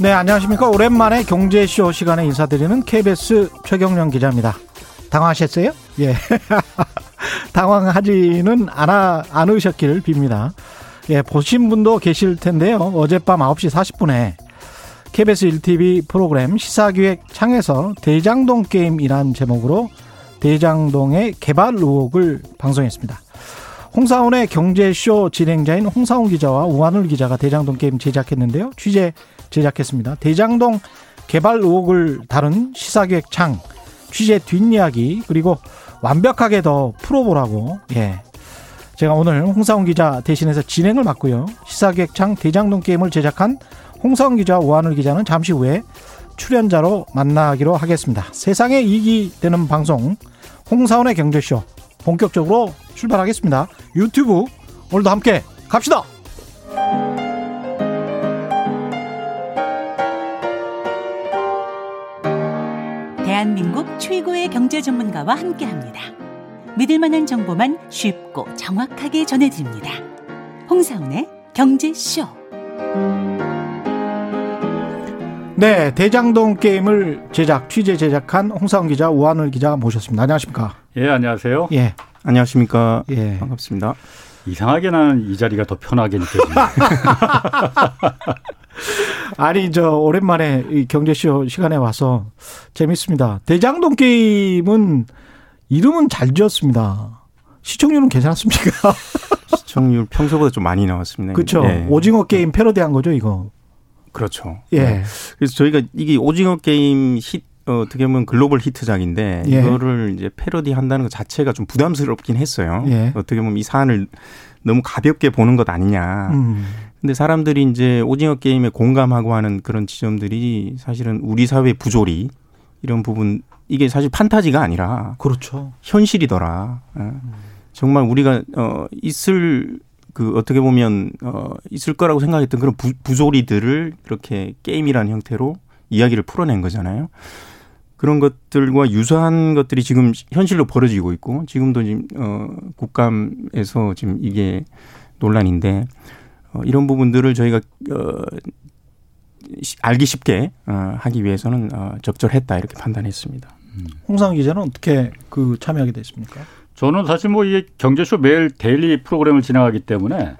네, 안녕하십니까. 오랜만에 경제쇼 시간에 인사드리는 KBS 최경련 기자입니다. 당황하셨어요? 예. 당황하지는 않아, 않으셨기를 빕니다. 예, 보신 분도 계실 텐데요. 어젯밤 9시 40분에 KBS 1TV 프로그램 시사기획 창에서 대장동 게임이란 제목으로 대장동의 개발 의혹을 방송했습니다. 홍사원의 경제쇼 진행자인 홍사원 기자와 우한울 기자가 대장동 게임 제작했는데요. 취재 제작했습니다. 대장동 개발 의혹을 다룬 시사기획 창 취재 뒷이야기 그리고 완벽하게 더 풀어보라고 예. 제가 오늘 홍사원 기자 대신해서 진행을 맡고요. 시사기획창 대장동 게임을 제작한 홍사원 기자, 오한울 기자는 잠시 후에 출연자로 만나기로 하겠습니다. 세상에 이익이 되는 방송 홍사원의 경제쇼 본격적으로 출발하겠습니다. 유튜브 오늘도 함께 갑시다. 대한민국 최고의 경제 전문가와 함께 합니다. 믿을 만한 정보만 쉽고 정확하게 전해드립니다. 홍사원의 경제쇼. 네, 대장동 게임을 제작, 취재 제작한 홍사원 기자, 우한울 기자 모셨습니다. 안녕하십니까? 예, 안녕하세요. 예. 안녕하십니까? 예. 반갑습니다. 이상하게 나는 이 자리가 더 편하게 느껴집니다. 아니, 저, 오랜만에 이 경제쇼 시간에 와서 재밌습니다. 대장동 게임은 이름은 잘 지었습니다. 시청률은 괜찮습니까? 시청률 평소보다 좀 많이 나왔습니다. 그렇죠. 예. 오징어 게임 패러디한 거죠, 이거. 그렇죠. 예. 네. 그래서 저희가 이게 오징어 게임 히 어, 어떻게 보면 글로벌 히트작인데 예. 이거를 이제 패러디 한다는 것 자체가 좀 부담스럽긴 했어요. 예. 어떻게 보면 이 사안을 너무 가볍게 보는 것 아니냐. 음. 근데 사람들이 이제 오징어 게임에 공감하고 하는 그런 지점들이 사실은 우리 사회 부조리 이런 부분 이게 사실 판타지가 아니라 그렇죠. 현실이더라. 음. 정말 우리가 어 있을 그 어떻게 보면 어 있을 거라고 생각했던 그런 부, 부조리들을 이렇게 게임이라는 형태로 이야기를 풀어낸 거잖아요. 그런 것들과 유사한 것들이 지금 현실로 벌어지고 있고 지금도 지금 어 국감에서 지금 이게 논란인데 어 이런 부분들을 저희가 어 알기 쉽게 어 하기 위해서는 어 적절했다 이렇게 판단했습니다. 홍상 기자는 어떻게 그 참여하게 됐습니까? 저는 사실 뭐 이 경제쇼 매일 데일리 프로그램을 진행하기 때문에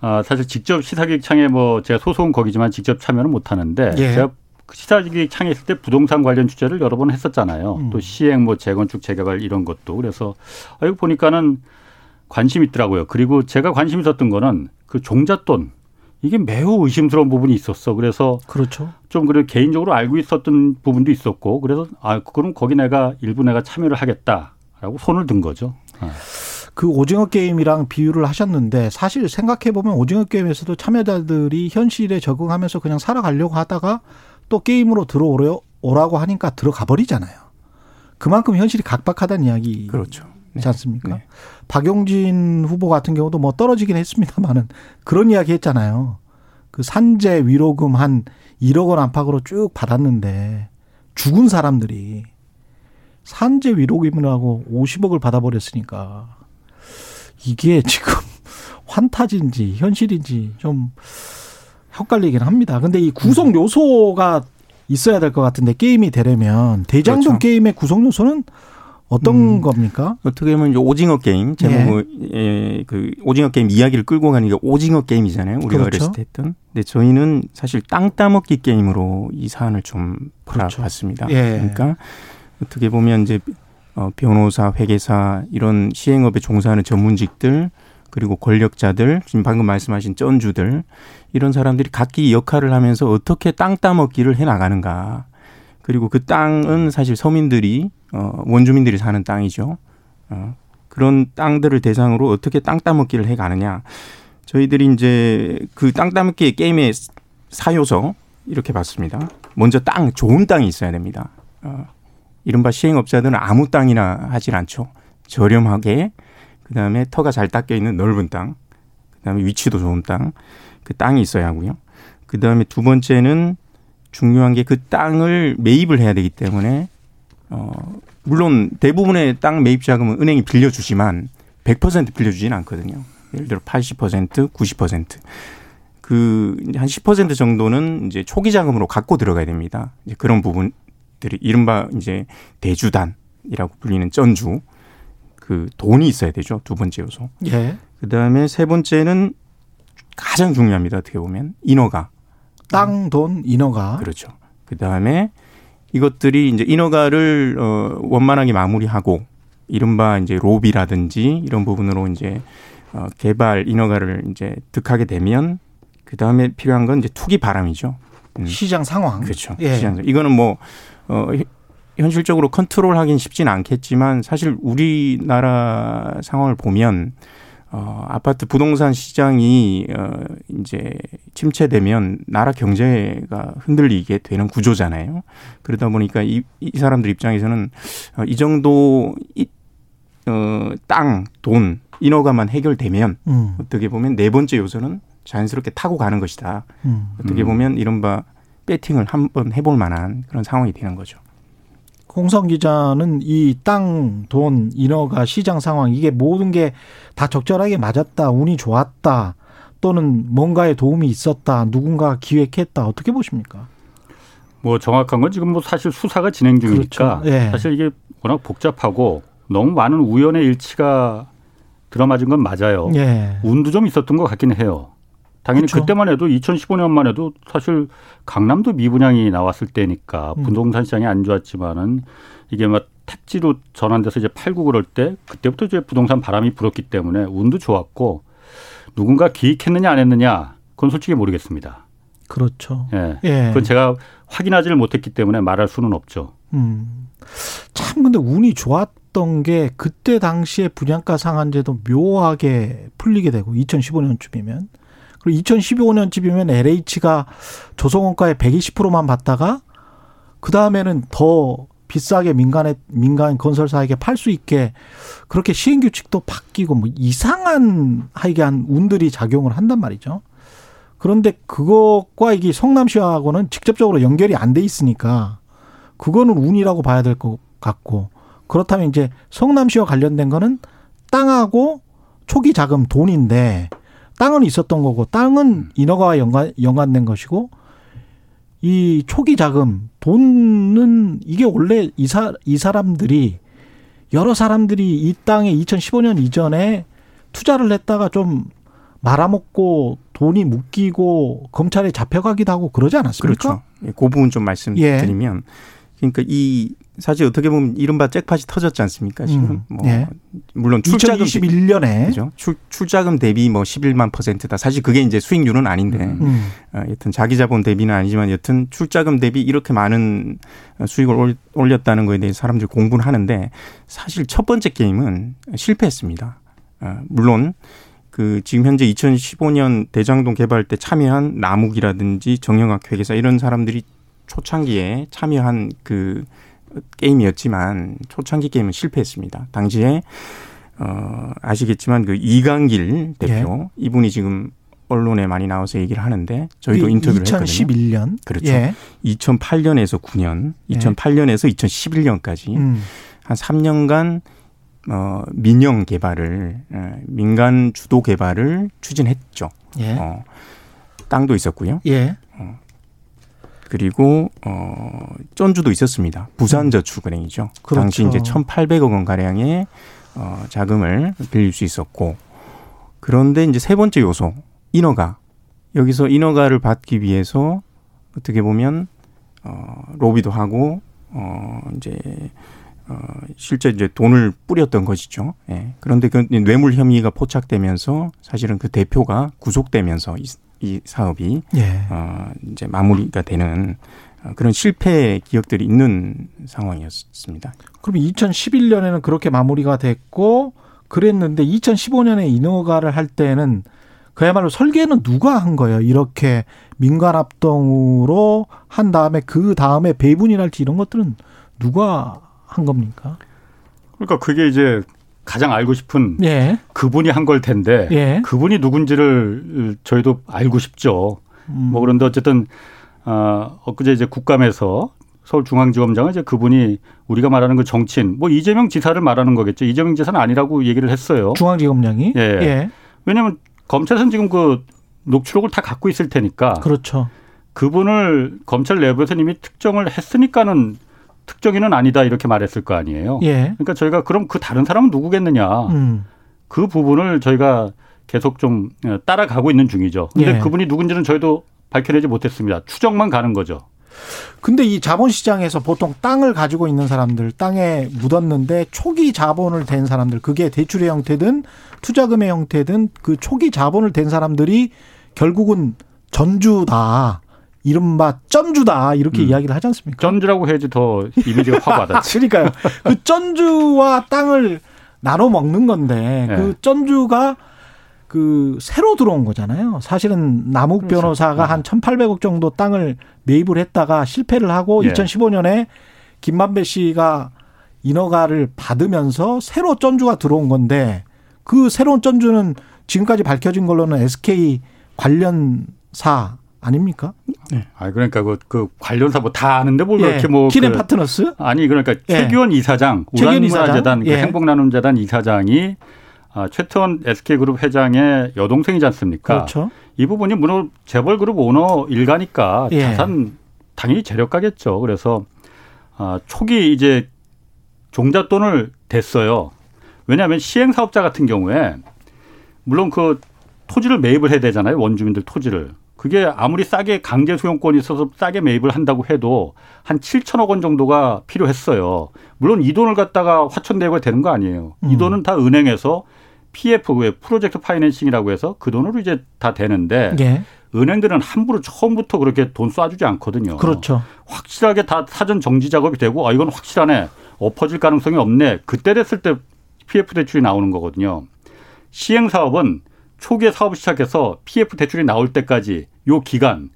아 사실 직접 시사기획 창에 뭐 제가 소속은 거기지만 직접 참여는 못 하는데 예. 제가 시사기획 창에 있을 때 부동산 관련 취재를 여러 번 했었잖아요. 음. 또 시행 뭐 재건축 재개발 이런 것도 그래서 아 이거 보니까는 관심 있더라고요. 그리고 제가 관심 있었던 거는 그 종잣돈 이게 매우 의심스러운 부분이 있었어. 그래서 그렇죠. 좀 그래 개인적으로 알고 있었던 부분도 있었고 그래서 아 그럼 거기 내가 일부 내가 참여를 하겠다. 라고 손을 든 거죠. 네. 그 오징어 게임이랑 비유를 하셨는데 사실 생각해 보면 오징어 게임에서도 참여자들이 현실에 적응하면서 그냥 살아가려고 하다가 또 게임으로 들어오라고 하니까 들어가 버리잖아요. 그만큼 현실이 각박하다는 이야기. 그렇죠. 네. 지 않습니까? 네. 박용진 후보 같은 경우도 뭐 떨어지긴 했습니다만은 그런 이야기 했잖아요. 그 산재 위로금 한 1억 원 안팎으로 쭉 받았는데 죽은 사람들이 산재 위로금이라고 50억을 받아버렸으니까 이게 지금 환타지인지 현실인지 좀 헷갈리긴 합니다. 근데 이 구성 요소가 있어야 될 것 같은데 게임이 되려면 대장동 그렇죠. 게임의 구성 요소는 어떤 음, 겁니까? 어떻게 보면 오징어 게임 제목을 예. 예, 그 오징어 게임 이야기를 끌고 가는 게 오징어 게임이잖아요. 우리가 그렇죠. 어렸을 때 했던. 근데 저희는 사실 땅 따먹기 게임으로 이 사안을 좀 그렇죠. 봤습니다. 예. 그러니까 어떻게 보면 이제 어, 변호사, 회계사 이런 시행업에 종사하는 전문직들 그리고 권력자들 지금 방금 말씀하신 쩐주들 이런 사람들이 각기 역할을 하면서 어떻게 땅 따먹기를 해 나가는가. 그리고 그 땅은 사실 서민들이 어 원주민들이 사는 땅이죠. 어 그런 땅들을 대상으로 어떻게 땅 따먹기를 해 가느냐. 저희들이 이제 그 땅 따먹기 게임의 사요소 이렇게 봤습니다. 먼저 땅 좋은 땅이 있어야 됩니다. 어 이른바 시행업자들은 아무 땅이나 하질 않죠. 저렴하게 그 다음에 터가 잘 닦여 있는 넓은 땅, 그 다음에 위치도 좋은 땅, 그 땅이 있어야 하고요. 그 다음에 두 번째는 중요한 게 그 땅을 매입을 해야 되기 때문에 어 물론 대부분의 땅 매입 자금은 은행이 빌려주지만 100% 빌려주지는 않거든요. 예를 들어 80%, 90%. 그한 10% 정도는 이제 초기 자금으로 갖고 들어가야 됩니다. 이제 그런 부분들이 이른바 이제 대주단이라고 불리는 전주 그 돈이 있어야 되죠. 두 번째 요소. 예. 그다음에 세 번째는 가장 중요합니다. 어떻게 보면 인허가. 땅, 돈, 인허가. 그렇죠. 그다음에 이것들이 이제 인허가를 어 원만하게 마무리하고 이른바 이제 로비라든지 이런 부분으로 이제 어 개발 인허가를 이제 득하게 되면 그 다음에 필요한 건 이제 투기 바람이죠. 음. 시장 상황. 그렇죠. 예. 시장 이거는 뭐 어, 현실적으로 컨트롤하기는 쉽지는 않겠지만 사실 우리나라 상황을 보면 어, 아파트 부동산 시장이 어, 이제 침체되면 나라 경제가 흔들리게 되는 구조잖아요. 그러다 보니까 이, 이 사람들 입장에서는 어, 이 정도 이, 어, 땅, 돈, 인허가만 해결되면 음. 어떻게 보면 네 번째 요소는 자연스럽게 타고 가는 것이다. 음. 어떻게 음. 보면 이른바 배팅을 한번 해볼 만한 그런 상황이 되는 거죠. 홍성 기자는 이 땅, 돈, 인허가, 시장 상황 이게 모든 게 다 적절하게 맞았다, 운이 좋았다, 또는 뭔가에 도움이 있었다, 누군가 기획했다 어떻게 보십니까? 뭐 정확한 건 지금 뭐 사실 수사가 진행 중이니까 그렇죠. 예. 사실 이게 워낙 복잡하고 너무 많은 우연의 일치가 들어맞은 건 맞아요. 예. 운도 좀 있었던 것 같긴 해요. 당연히 그렇죠. 그때만 해도 2015년만 해도 사실 강남도 미분양이 나왔을 때니까 음. 부동산 시장이 안 좋았지만은 이게 막 택지로 전환돼서 이제 팔고 그럴 때 그때부터 이제 부동산 바람이 불었기 때문에 운도 좋았고 누군가 기획했느냐 안 했느냐 그건 솔직히 모르겠습니다. 그렇죠. 예. 예. 그건 제가 확인하지를 못했기 때문에 말할 수는 없죠. 음. 참 근데 운이 좋았던 게 그때 당시에 분양가 상한제도 묘하게 풀리게 되고 2015년쯤이면 그리고 2015년쯤이면 LH가 조성원가의 120%만 받다가 그 다음에는 더 비싸게 민간에 민간 건설사에게 팔 수 있게 그렇게 시행 규칙도 바뀌고 뭐 이상한 하여간 운들이 작용을 한단 말이죠. 그런데 그것과 이게 성남시하고는 직접적으로 연결이 안 돼 있으니까 그거는 운이라고 봐야 될 것 같고 그렇다면 이제 성남시와 관련된 거는 땅하고 초기 자금 돈인데 땅은 있었던 거고 땅은 음. 인허가와 연관, 연관된 것이고 이 초기 자금 돈은 이게 원래 이, 사, 이 사람들이 여러 사람들이 이 땅에 2015년 이전에 투자를 했다가 좀 말아먹고 돈이 묶이고 검찰에 잡혀가기도 하고 그러지 않았습니까? 그렇죠. 예, 그 부분 좀 말씀드리면 예. 그러니까 이 사실 어떻게 보면 이른바 잭팟이 터졌지 않습니까? 지금 음, 뭐 네. 물론 출자금 2021년에 그죠? 출, 출자금 대비 뭐 11만 퍼센트다. 사실 그게 이제 수익률은 아닌데 음. 어, 여튼 자기 자본 대비는 아니지만 여튼 출자금 대비 이렇게 많은 수익을 올렸다는 거에 대해서 사람들이 공부를 하는데 사실 첫 번째 게임은 실패했습니다. 어, 물론 그 지금 현재 2015년 대장동 개발 때 참여한 남욱이라든지 정영학 회계사 이런 사람들이 초창기에 참여한 그 게임이었지만 초창기 게임은 실패했습니다. 당시에 어 아시겠지만 그 이강길 대표 예. 이분이 지금 언론에 많이 나와서 얘기를 하는데 저희도 인터뷰를 2011년. 했거든요. 그렇죠. 예. 2008년에서 9년, 2008년에서 예. 2011년까지 음. 한 3년간 어 민영 개발을 어, 민간 주도 개발을 추진했죠. 예. 어 땅도 있었고요. 예. 어, 그리고 어 전주도 있었습니다. 부산저축은행이죠. 그렇죠. 당시 이제 1,800억 원 가량의 어 자금을 빌릴 수 있었고 그런데 이제 세 번째 요소 인허가 여기서 인허가를 받기 위해서 어떻게 보면 어 로비도 하고 어 이제 어 실제 이제 돈을 뿌렸던 것이죠. 예. 그런데 그 뇌물 혐의가 포착되면서 사실은 그 대표가 구속되면서 이 사업이 예. 어, 이제 마무리가 되는 어, 그런 실패 기억들이 있는 상황이었습니다. 그럼 2011년에는 그렇게 마무리가 됐고 그랬는데 2015년에 인허가를 할 때는 그야말로 설계는 누가 한 거예요? 이렇게 민간 합동으로 한 다음에 그 다음에 배분이랄지 이런 것들은 누가 한 겁니까? 그러니까 그게 이제 가장 알고 싶은 예. 그분이 한 걸 텐데 예. 그분이 누군지를 저희도 알고 싶죠. 음. 뭐 그런데 어쨌든 어 엊그제 이제 국감에서 서울중앙지검장은 이제 그분이 우리가 말하는 그 정치인 뭐 이재명 지사를 말하는 거겠죠. 이재명 지사는 아니라고 얘기를 했어요. 중앙지검장이 예. 예. 왜냐하면 검찰에서는 지금 그 녹취록을 다 갖고 있을 테니까. 그렇죠. 그분을 검찰 내부에서 이미 특정을 했으니까는 특정인은 아니다 이렇게 말했을 거 아니에요. 예. 그러니까 저희가 그럼 그 다른 사람은 누구겠느냐. 음. 그 부분을 저희가 계속 좀 어, 따라가고 있는 중이죠. 근데 예. 그분이 누군지는 저희도 밝혀내지 못했습니다. 추정만 가는 거죠. 근데 이 자본시장에서 보통 땅을 가지고 있는 사람들, 땅에 묻었는데 초기 자본을 댄 사람들, 그게 대출의 형태든 투자금의 형태든 그 초기 자본을 댄 사람들이 결국은 전주다. 이른바 쩐주다 이렇게 음. 이야기를 하지 않습니까? 쩐주라고 해야지 더 이미지가 확 와닿지. 그러니까요. 그 쩐주와 땅을 나눠 먹는 건데 네. 그 쩐주가 그 새로 들어온 거잖아요. 사실은 남욱 그렇죠. 변호사가 네. 한 1,800억 정도 땅을 매입을 했다가 실패를 하고 예. 2015년에 김만배 씨가 인허가를 받으면서 새로 쩐주가 들어온 건데 그 새로운 쩐주는 지금까지 밝혀진 걸로는 SK 관련사 아닙니까? 네. 아 그러니까 그, 그 관련사 뭐 다 아는데 뭘 예. 그렇게 뭐 키넨 그, 파트너스? 아니 그러니까 예. 최규원 이사장 우란문화재단 그 예. 그 행복나눔재단 이사장이 아, 최태원 SK그룹 회장의 여동생이지 않습니까? 그렇죠. 이 부분이 물론 재벌그룹 오너 일가니까 예. 자산 당연히 재력가겠죠. 그래서 아, 초기 이제 종잣돈을 댔어요. 왜냐하면 시행사업자 같은 경우에 물론 그 토지를 매입을 해야 되잖아요. 원주민들 토지를. 그게 아무리 싸게 강제 소용권이 있어서 싸게 매입을 한다고 해도 한 7천억 원 정도가 필요했어요. 물론 이 돈을 갖다가 화천대유가 되는 거 아니에요. 음. 이 돈은 다 은행에서 PF 왜 프로젝트 파이낸싱이라고 해서 그 돈으로 이제 다 되는데 예. 은행들은 함부로 처음부터 그렇게 돈 쏴주지 않거든요. 그렇죠. 확실하게 다 사전 정지 작업이 되고 아 이건 확실하네 엎어질 가능성이 없네 그때 됐을 때 PF 대출이 나오는 거거든요. 시행 사업은 초기에 사업을 시작해서 PF 대출이 나올 때까지 요 기간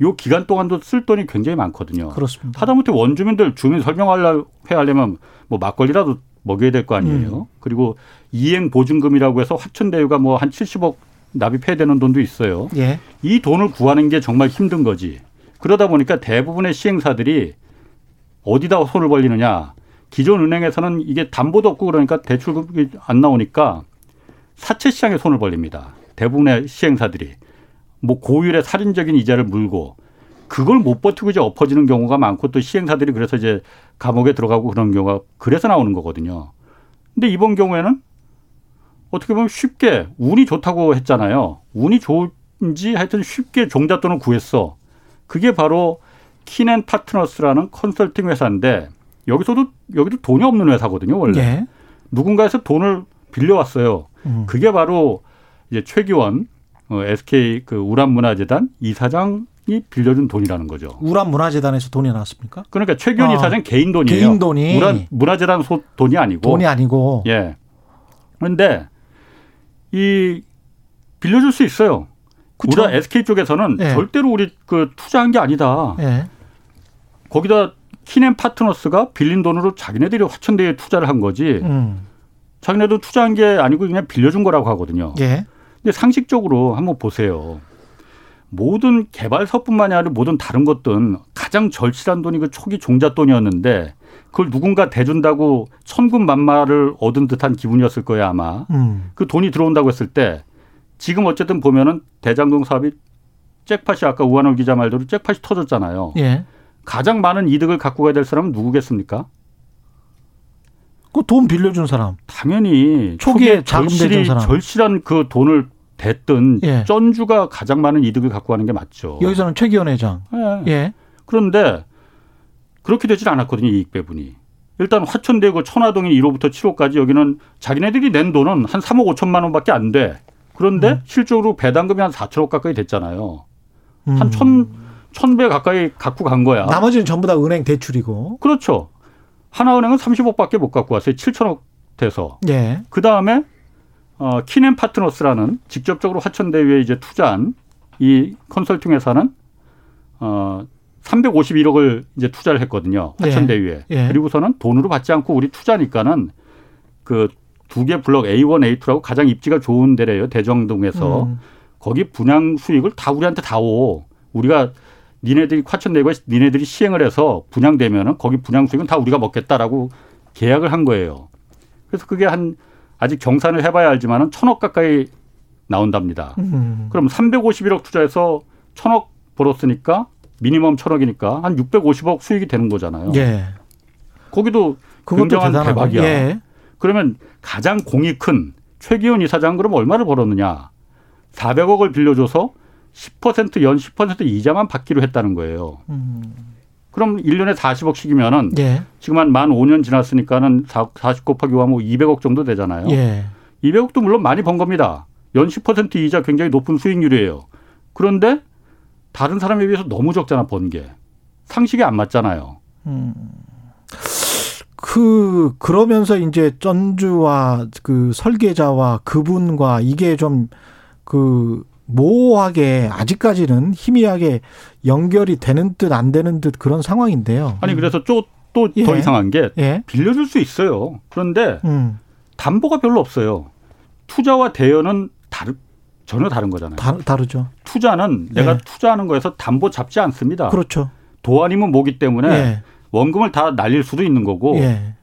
요 기간 동안도 쓸 돈이 굉장히 많거든요. 그렇습니다. 하다못해 원주민들 주민 설명하려 하려면 뭐 막걸리라도 먹여야 될 거 아니에요. 음. 그리고 이행 보증금이라고 해서 화천대유가 뭐 한 70억 납입해야 되는 돈도 있어요. 예. 이 돈을 구하는 게 정말 힘든 거지. 그러다 보니까 대부분의 시행사들이 어디다 손을 벌리느냐. 기존 은행에서는 이게 담보도 없고 그러니까 대출금이 안 나오니까 사채 시장에 손을 벌립니다. 대부분의 시행사들이. 뭐 고율의 살인적인 이자를 물고 그걸 못 버티고 이제 엎어지는 경우가 많고 또 시행사들이 그래서 이제 감옥에 들어가고 그런 경우가 그래서 나오는 거거든요. 근데 이번 경우에는 어떻게 보면 쉽게 운이 좋다고 했잖아요. 운이 좋은지 하여튼 쉽게 종잣돈을 구했어. 그게 바로 키넨 파트너스라는 컨설팅 회사인데 여기서도 여기도 돈이 없는 회사거든요, 원래. 네. 누군가에서 돈을 빌려왔어요. 음. 그게 바로 이제 최기원 어, SK 그 우란문화재단 이사장 이 빌려준 돈이라는 거죠. 우란 문화재단에서 돈이 나왔습니까? 그러니까 최규현 아, 이사장 개인 돈이에요. 개인 돈이 우란 문화재단 소, 돈이 아니고 돈이 아니고 예. 그런데 이 빌려줄 수 있어요. 그쵸? 우리 SK 쪽에서는 예. 절대로 우리 그 투자한 게 아니다. 예. 거기다 키넨 파트너스가 빌린 돈으로 자기네들이 화천대에 투자를 한 거지. 음. 자기네도 투자한 게 아니고 그냥 빌려준 거라고 하거든요. 예. 근데 상식적으로 한번 보세요. 모든 개발사뿐만이 아니라 모든 다른 것들은 가장 절실한 돈이 그 초기 종잣돈이었는데 그걸 누군가 대준다고 천군만마를 얻은 듯한 기분이었을 거예요 아마. 음. 그 돈이 들어온다고 했을 때 지금 어쨌든 보면은 대장동 사업이 잭팟이 아까 우한월 기자 말대로 잭팟이 터졌잖아요. 예. 가장 많은 이득을 갖고 가야 될 사람은 누구겠습니까? 그 돈 빌려준 사람. 당연히 초기에 자금 절실히, 사람. 절실한 그 돈을 됐든 예. 전주가 가장 많은 이득을 갖고 가는 게 맞죠. 여기서는 최기원 회장. 예. 예. 그런데 그렇게 되질 않았거든요. 이익 배분이. 일단 화천대고 천화동인 1호부터 7호까지 여기는 자기네들이 낸 돈은 한 3억 5천만 원밖에 안 돼. 그런데 음. 실적으로 배당금이 한 4천억 가까이 됐잖아요. 음. 한 천, 천 배 가까이 갖고 간 거야. 나머지는 전부 다 은행 대출이고. 그렇죠. 하나은행은 30억밖에 못 갖고 왔어요. 7천억 돼서. 예. 그 다음에 어, 키넨 파트너스라는 직접적으로 화천대유에 이제 투자한 이 컨설팅 회사는 어 351억을 이제 투자를 했거든요. 화천대유에. 예. 예. 그리고서는 돈으로 받지 않고 우리 투자니까는 그 두 개 블럭 A1, A2라고 가장 입지가 좋은 데래요. 대정동에서. 음. 거기 분양 수익을 다 우리한테 다 오. 우리가 니네들이 화천대유가 니네들이 시행을 해서 분양되면은 거기 분양 수익은 다 우리가 먹겠다라고 계약을 한 거예요. 그래서 그게 한 아직 경산을 해봐야 알지만은 천억 가까이 나온답니다. 음. 그럼 351억 투자해서 천억 벌었으니까 미니멈 천억이니까 한 650억 수익이 되는 거잖아요. 예. 거기도 굉장한 대박이야. 예. 그러면 가장 공이 큰 최기훈 이사장 그럼 얼마를 벌었느냐? 400억을 빌려줘서 10%연 10% 이자만 받기로 했다는 거예요. 음. 그럼 1년에 40억씩이면은 예. 지금 한만 5년 지났으니까는 40 곱하기 5하면 200억 정도 되잖아요. 예. 200억도 물론 많이 번 겁니다. 연10% 이자 굉장히 높은 수익률이에요. 그런데 다른 사람에 비해서 너무 적잖아 번 게. 상식이 안 맞잖아요. 음. 그 그러면서 이제 전주와 그 설계자와 그분과 이게 좀그 모호하게 아직까지는 희미하게 연결이 되는 듯 안 되는 듯 그런 상황인데요. 아니 그래서 또더 예. 이상한 게 예. 빌려줄 수 있어요. 그런데 음. 담보가 별로 없어요. 투자와 대여는 다르 전혀 다른 거잖아요. 다, 다르죠. 투자는 내가 예. 투자하는 거에서 담보 잡지 않습니다. 그렇죠. 도 아니면 뭐기 때문에 예. 원금을 다 날릴 수도 있는 거고 예.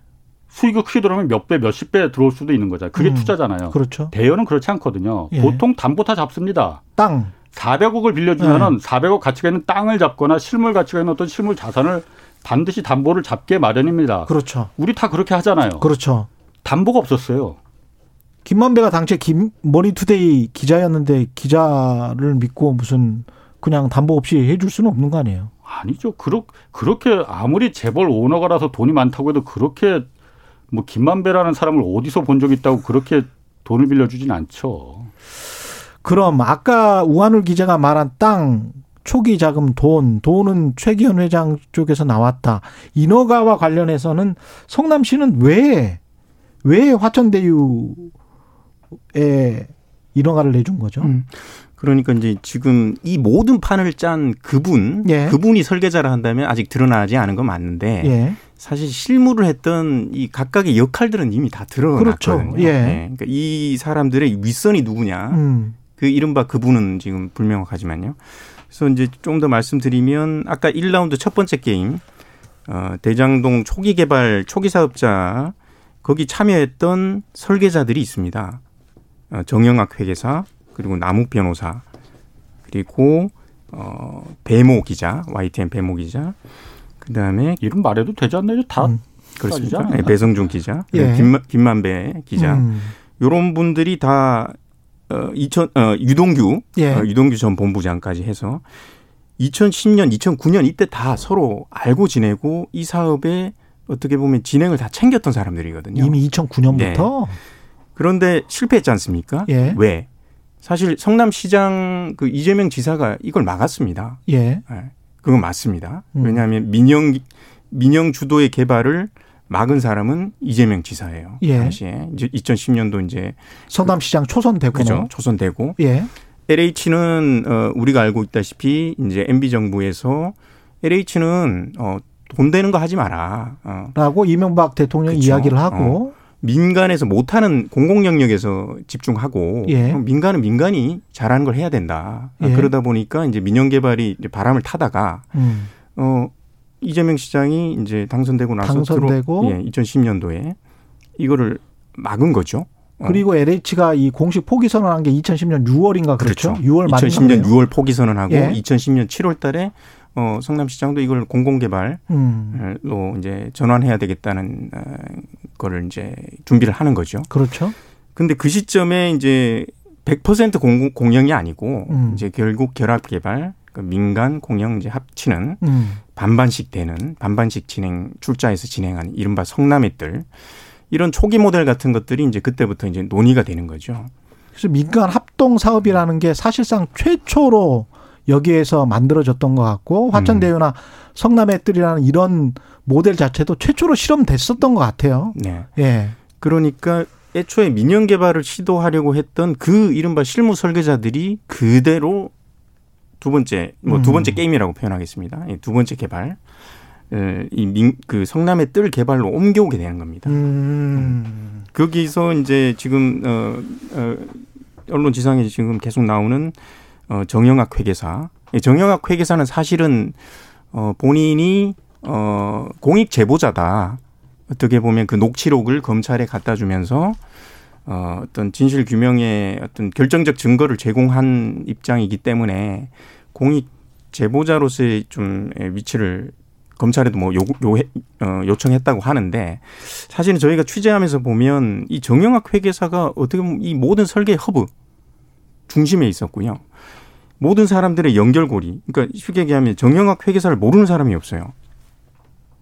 수익이 크게 들어오면 몇 배, 몇십 배 들어올 수도 있는 거죠. 그게 음, 투자잖아요. 그렇죠. 대여는 그렇지 않거든요. 예. 보통 담보 다 잡습니다. 땅. 400억을 빌려주면은 예. 400억 가치가 있는 땅을 잡거나 실물 가치가 있는 어떤 실물 자산을 반드시 담보를 잡게 마련입니다. 그렇죠. 우리 다 그렇게 하잖아요. 그렇죠. 담보가 없었어요. 김만배가 당시에 김 머니투데이 기자였는데 기자를 믿고 무슨 그냥 담보 없이 해줄 수는 없는 거 아니에요? 아니죠. 그렇, 그렇게 아무리 재벌 오너가라서 돈이 많다고 해도 그렇게 뭐 김만배라는 사람을 어디서 본 적 있다고 그렇게 돈을 빌려주진 않죠. 그럼 아까 우한울 기자가 말한 땅 초기 자금 돈 돈은 최기현 회장 쪽에서 나왔다. 인허가와 관련해서는 성남시는 왜 왜 화천대유에 인허가를 내준 거죠? 음. 그러니까 이제 지금 이 모든 판을 짠 그분, 예. 그분이 설계자를 한다면 아직 드러나지 않은 건 맞는데 예. 사실 실무를 했던 이 각각의 역할들은 이미 다 드러났거든요. 그렇죠. 예. 네. 그러니까 이 사람들의 윗선이 누구냐, 음. 그 이른바 그분은 지금 불명확하지만요. 그래서 이제 좀 더 말씀드리면 아까 1라운드 첫 번째 게임 어, 대장동 초기 개발 초기 사업자 거기 참여했던 설계자들이 있습니다. 어, 정영학 회계사, 그리고 남욱 변호사 그리고 어 배모 기자 YTN 배모 기자 그다음에 이름 말해도 되지 않나요? 다 음. 그렇습니까? 네, 배성준 기자, 예. 김만, 김만배 기자 음. 요런 분들이 다 어, 2000, 어, 유동규, 예. 어, 유동규 전 본부장까지 해서 2010년, 2009년 이때 다 서로 알고 지내고 이 사업에 어떻게 보면 진행을 다 챙겼던 사람들이거든요. 이미 2009년부터? 네. 그런데 실패했지 않습니까? 예. 왜? 사실 성남시장 그 이재명 지사가 이걸 막았습니다. 예. 네. 그건 맞습니다. 음. 왜냐하면 민영 민영 주도의 개발을 막은 사람은 이재명 지사예요. 예. 당시에 이제 2010년도 이제 성남시장 초선되고 그죠 초선되고 예. LH는 어 우리가 알고 있다시피 이제 MB 정부에서 LH는 어돈 되는 거 하지 마라. 어. 라고 이명박 대통령 이 이야기를 하고 어. 민간에서 못하는 공공 영역에서 집중하고 예. 민간은 민간이 잘하는 걸 해야 된다. 예. 그러다 보니까 이제 민영 개발이 이제 바람을 타다가 음. 어 이재명 시장이 이제 당선되고 나서 당선되고 들어, 예, 2010년도에 이거를 막은 거죠. 어. 그리고 LH가 이 공식 포기 선언한 게 2010년 6월인가 그렇죠? 그렇죠. 6월 말 2010년 6월 포기 선언하고 예. 2010년 7월 달에 어, 성남시장도 이걸 공공개발로 음. 이제 전환해야 되겠다는 어, 거를 이제 준비를 하는 거죠. 그렇죠. 근데 그 시점에 이제 100% 공, 공영이 아니고 음. 이제 결국 결합 개발 그 민간 공영 이제 합치는 음. 반반씩 되는 반반씩 진행 출자해서 진행하는 이른바 성남의들 이런 초기 모델 같은 것들이 이제 그때부터 이제 논의가 되는 거죠. 그래서 민간 합동 사업이라는 게 사실상 최초로 여기에서 만들어졌던 것 같고 화천대유나 음. 성남의 뜰이라는 이런 모델 자체도 최초로 실험됐었던 것 같아요. 네. 예. 그러니까 애초에 민영 개발을 시도하려고 했던 그 이른바 실무 설계자들이 그대로 두 번째 뭐두 음. 번째 게임이라고 표현하겠습니다. 두 번째 개발 이민그 성남의 뜰 개발로 옮겨오게 되는 겁니다. 음. 거기서 이제 지금 어, 어 언론 지상에 지금 계속 나오는 어, 정영학 회계사. 정영학 회계사는 사실은 어, 본인이 어, 공익 제보자다. 어떻게 보면 그 녹취록을 검찰에 갖다 주면서 어, 어떤 진실 규명의 어떤 결정적 증거를 제공한 입장이기 때문에 공익 제보자로서의 좀 위치를 검찰에도 뭐 요, 요, 어, 요청했다고 하는데 사실은 저희가 취재하면서 보면 이 정영학 회계사가 어떻게 보면 이 모든 설계 허브 중심에 있었고요. 모든 사람들의 연결고리. 그러니까 쉽게 얘기하면 정영학 회계사를 모르는 사람이 없어요.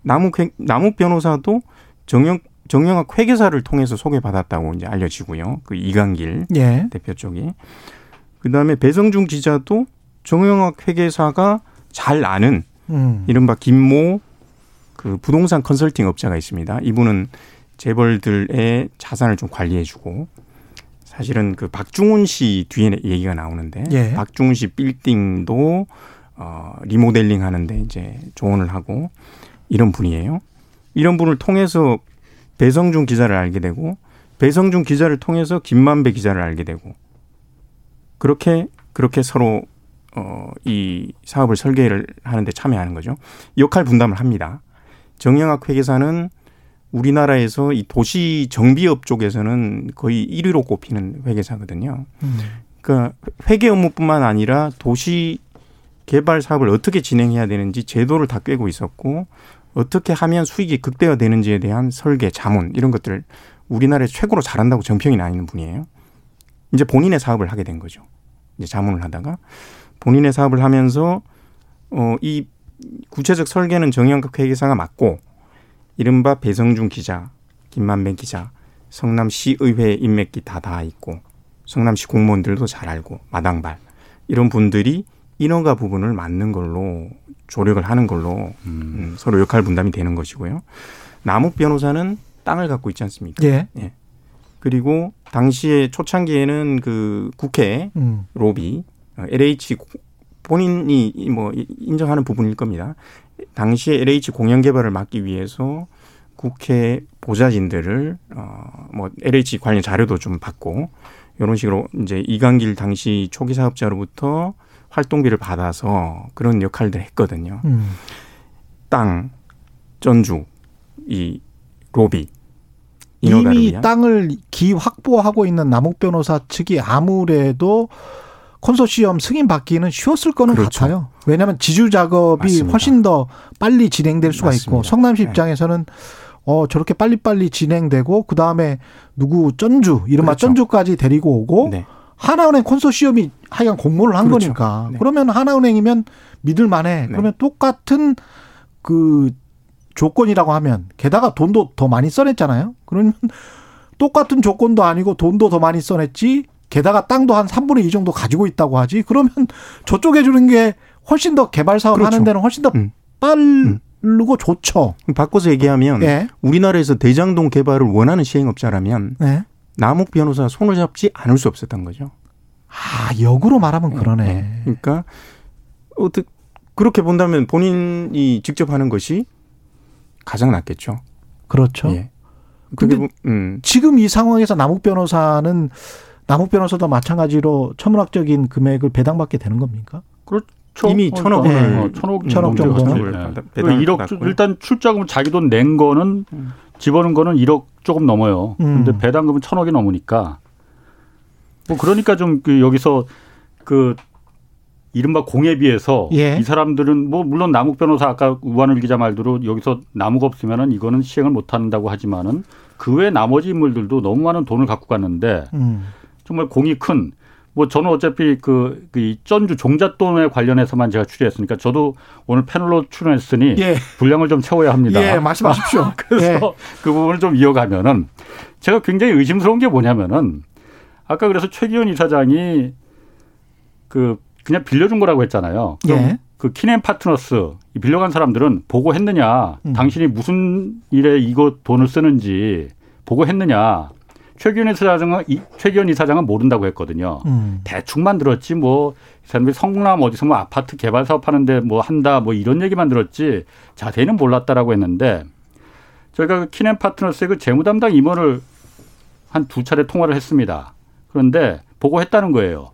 남욱 회, 남욱 변호사도 정영 정영학 회계사를 통해서 소개받았다고 이제 알려지고요. 그 이강길 예. 대표 쪽이. 그 다음에 배성중 기자도 정영학 회계사가 잘 아는 음. 이른바 김모 그 부동산 컨설팅 업자가 있습니다. 이분은 재벌들의 자산을 좀 관리해주고 사실은 그 박중훈 씨 뒤에 얘기가 나오는데 예. 박중훈 씨 빌딩도 어 리모델링 하는데 이제 조언을 하고 이런 분이에요. 이런 분을 통해서 배성준 기자를 알게 되고 배성준 기자를 통해서 김만배 기자를 알게 되고 그렇게 그렇게 서로 어, 이 사업을 설계를 하는데 참여하는 거죠. 역할 분담을 합니다. 정영학 회계사는 우리나라에서 이 도시 정비업 쪽에서는 거의 1위로 꼽히는 회계사거든요. 음. 그러니까 회계 업무뿐만 아니라 도시 개발 사업을 어떻게 진행해야 되는지 제도를 다 꿰고 있었고 어떻게 하면 수익이 극대화되는지에 대한 설계, 자문 이런 것들을 우리나라에 최고로 잘한다고 정평이 나 있는 분이에요. 이제 본인의 사업을 하게 된 거죠. 이제 자문을 하다가 본인의 사업을 하면서 어, 이 구체적 설계는 정영각 회계사가 맡고 이른바 배성준 기자, 김만배 기자, 성남시의회 인맥기 다다 있고 성남시 공무원들도 잘 알고 마당발 이런 분들이 인허가 부분을 맡는 걸로 조력을 하는 걸로 음. 음, 서로 역할 분담이 되는 것이고요. 남욱 변호사는 땅을 갖고 있지 않습니까? 예. 예. 그리고 당시에 초창기에는 그 국회 음. 로비 LH 어, 본인이 뭐 인정하는 부분일 겁니다. 당시에 LH 공영 개발을 막기 위해서 국회 보좌진들을 어뭐 LH 관련 자료도 좀 받고 이런 식으로 이제 이강길 당시 초기 사업자로부터 활동비를 받아서 그런 역할들을 했거든요. 음. 땅, 전주, 이 로비 이미 땅을 기 확보하고 있는 남욱 변호사 측이 아무래도 콘소시엄 승인 받기는 쉬웠을 거는 그렇죠. 같아요. 왜냐하면 지주 작업이 맞습니다. 훨씬 더 빨리 진행될 수가 맞습니다. 있고 성남시 네. 입장에서는 어 저렇게 빨리빨리 진행되고 그 다음에 누구 전주 이른바 그렇죠. 전주까지 데리고 오고 네. 하나은행 콘소시엄이 하여간 공모를 한 그렇죠. 거니까 네. 그러면 하나은행이면 믿을만해. 네. 그러면 똑같은 그 조건이라고 하면 게다가 돈도 더 많이 써냈잖아요. 그러면 똑같은 조건도 아니고 돈도 더 많이 써냈지 게다가 땅도 한 3분의 2 정도 가지고 있다고 하지. 그러면 저쪽에 주는 게 훨씬 더 개발 사업 그렇죠. 하는 데는 훨씬 더 음. 빠르고 음. 좋죠. 바꿔서 얘기하면 네. 우리나라에서 대장동 개발을 원하는 시행업자라면 네. 남욱 변호사 손을 잡지 않을 수 없었던 거죠. 아, 역으로 말하면 네. 그러네. 네. 그러니까 어떻게 그렇게 본다면 본인이 직접 하는 것이 가장 낫겠죠. 그렇죠. 예. 근데 뭐, 음. 지금 이 상황에서 남욱 변호사는 남욱 변호사도 마찬가지로 천문학적인 금액을 배당받게 되는 겁니까? 그렇죠. 이미 천억 원을 네. 어, 천억 천억 정도는 네. 1억 일단 출자금 자기 돈 낸 거는 음. 집어넣은 거는 1억 조금 넘어요. 음. 근데 배당금은 천억이 넘으니까 뭐 그러니까 좀 그 여기서 그 이른바 공에 비해서 예. 이 사람들은 뭐 물론 남욱 변호사 아까 우한을 기자 말대로 여기서 나무가 없으면은 이거는 시행을 못 한다고 하지만은 그 외 나머지 인물들도 너무 많은 돈을 갖고 갔는데 음. 정말 공이 큰 뭐 저는 어차피 그, 그 전주 종잣돈에 관련해서만 제가 취재했으니까 저도 오늘 패널로 출연했으니 예. 분량을 좀 채워야 합니다. 예, 말씀하십시오. 그래서 예. 그 부분을 좀 이어가면은 제가 굉장히 의심스러운 게 뭐냐면은 아까 그래서 최기현 이사장이 그 그냥 빌려준 거라고 했잖아요. 예. 그 키넨 파트너스 빌려간 사람들은 보고했느냐, 음. 당신이 무슨 일에 이거 돈을 쓰는지 보고했느냐. 최기현 이사장은 최기현 이사장은 모른다고 했거든요. 음. 대충만 들었지 뭐 사람들이 성남 어디서 뭐 아파트 개발 사업 하는데 뭐 한다 뭐 이런 얘기만 들었지 자세히는 몰랐다라고 했는데 저희가 그 키넨 파트너스의 그 재무 담당 임원을 한 두 차례 통화를 했습니다. 그런데 보고했다는 거예요.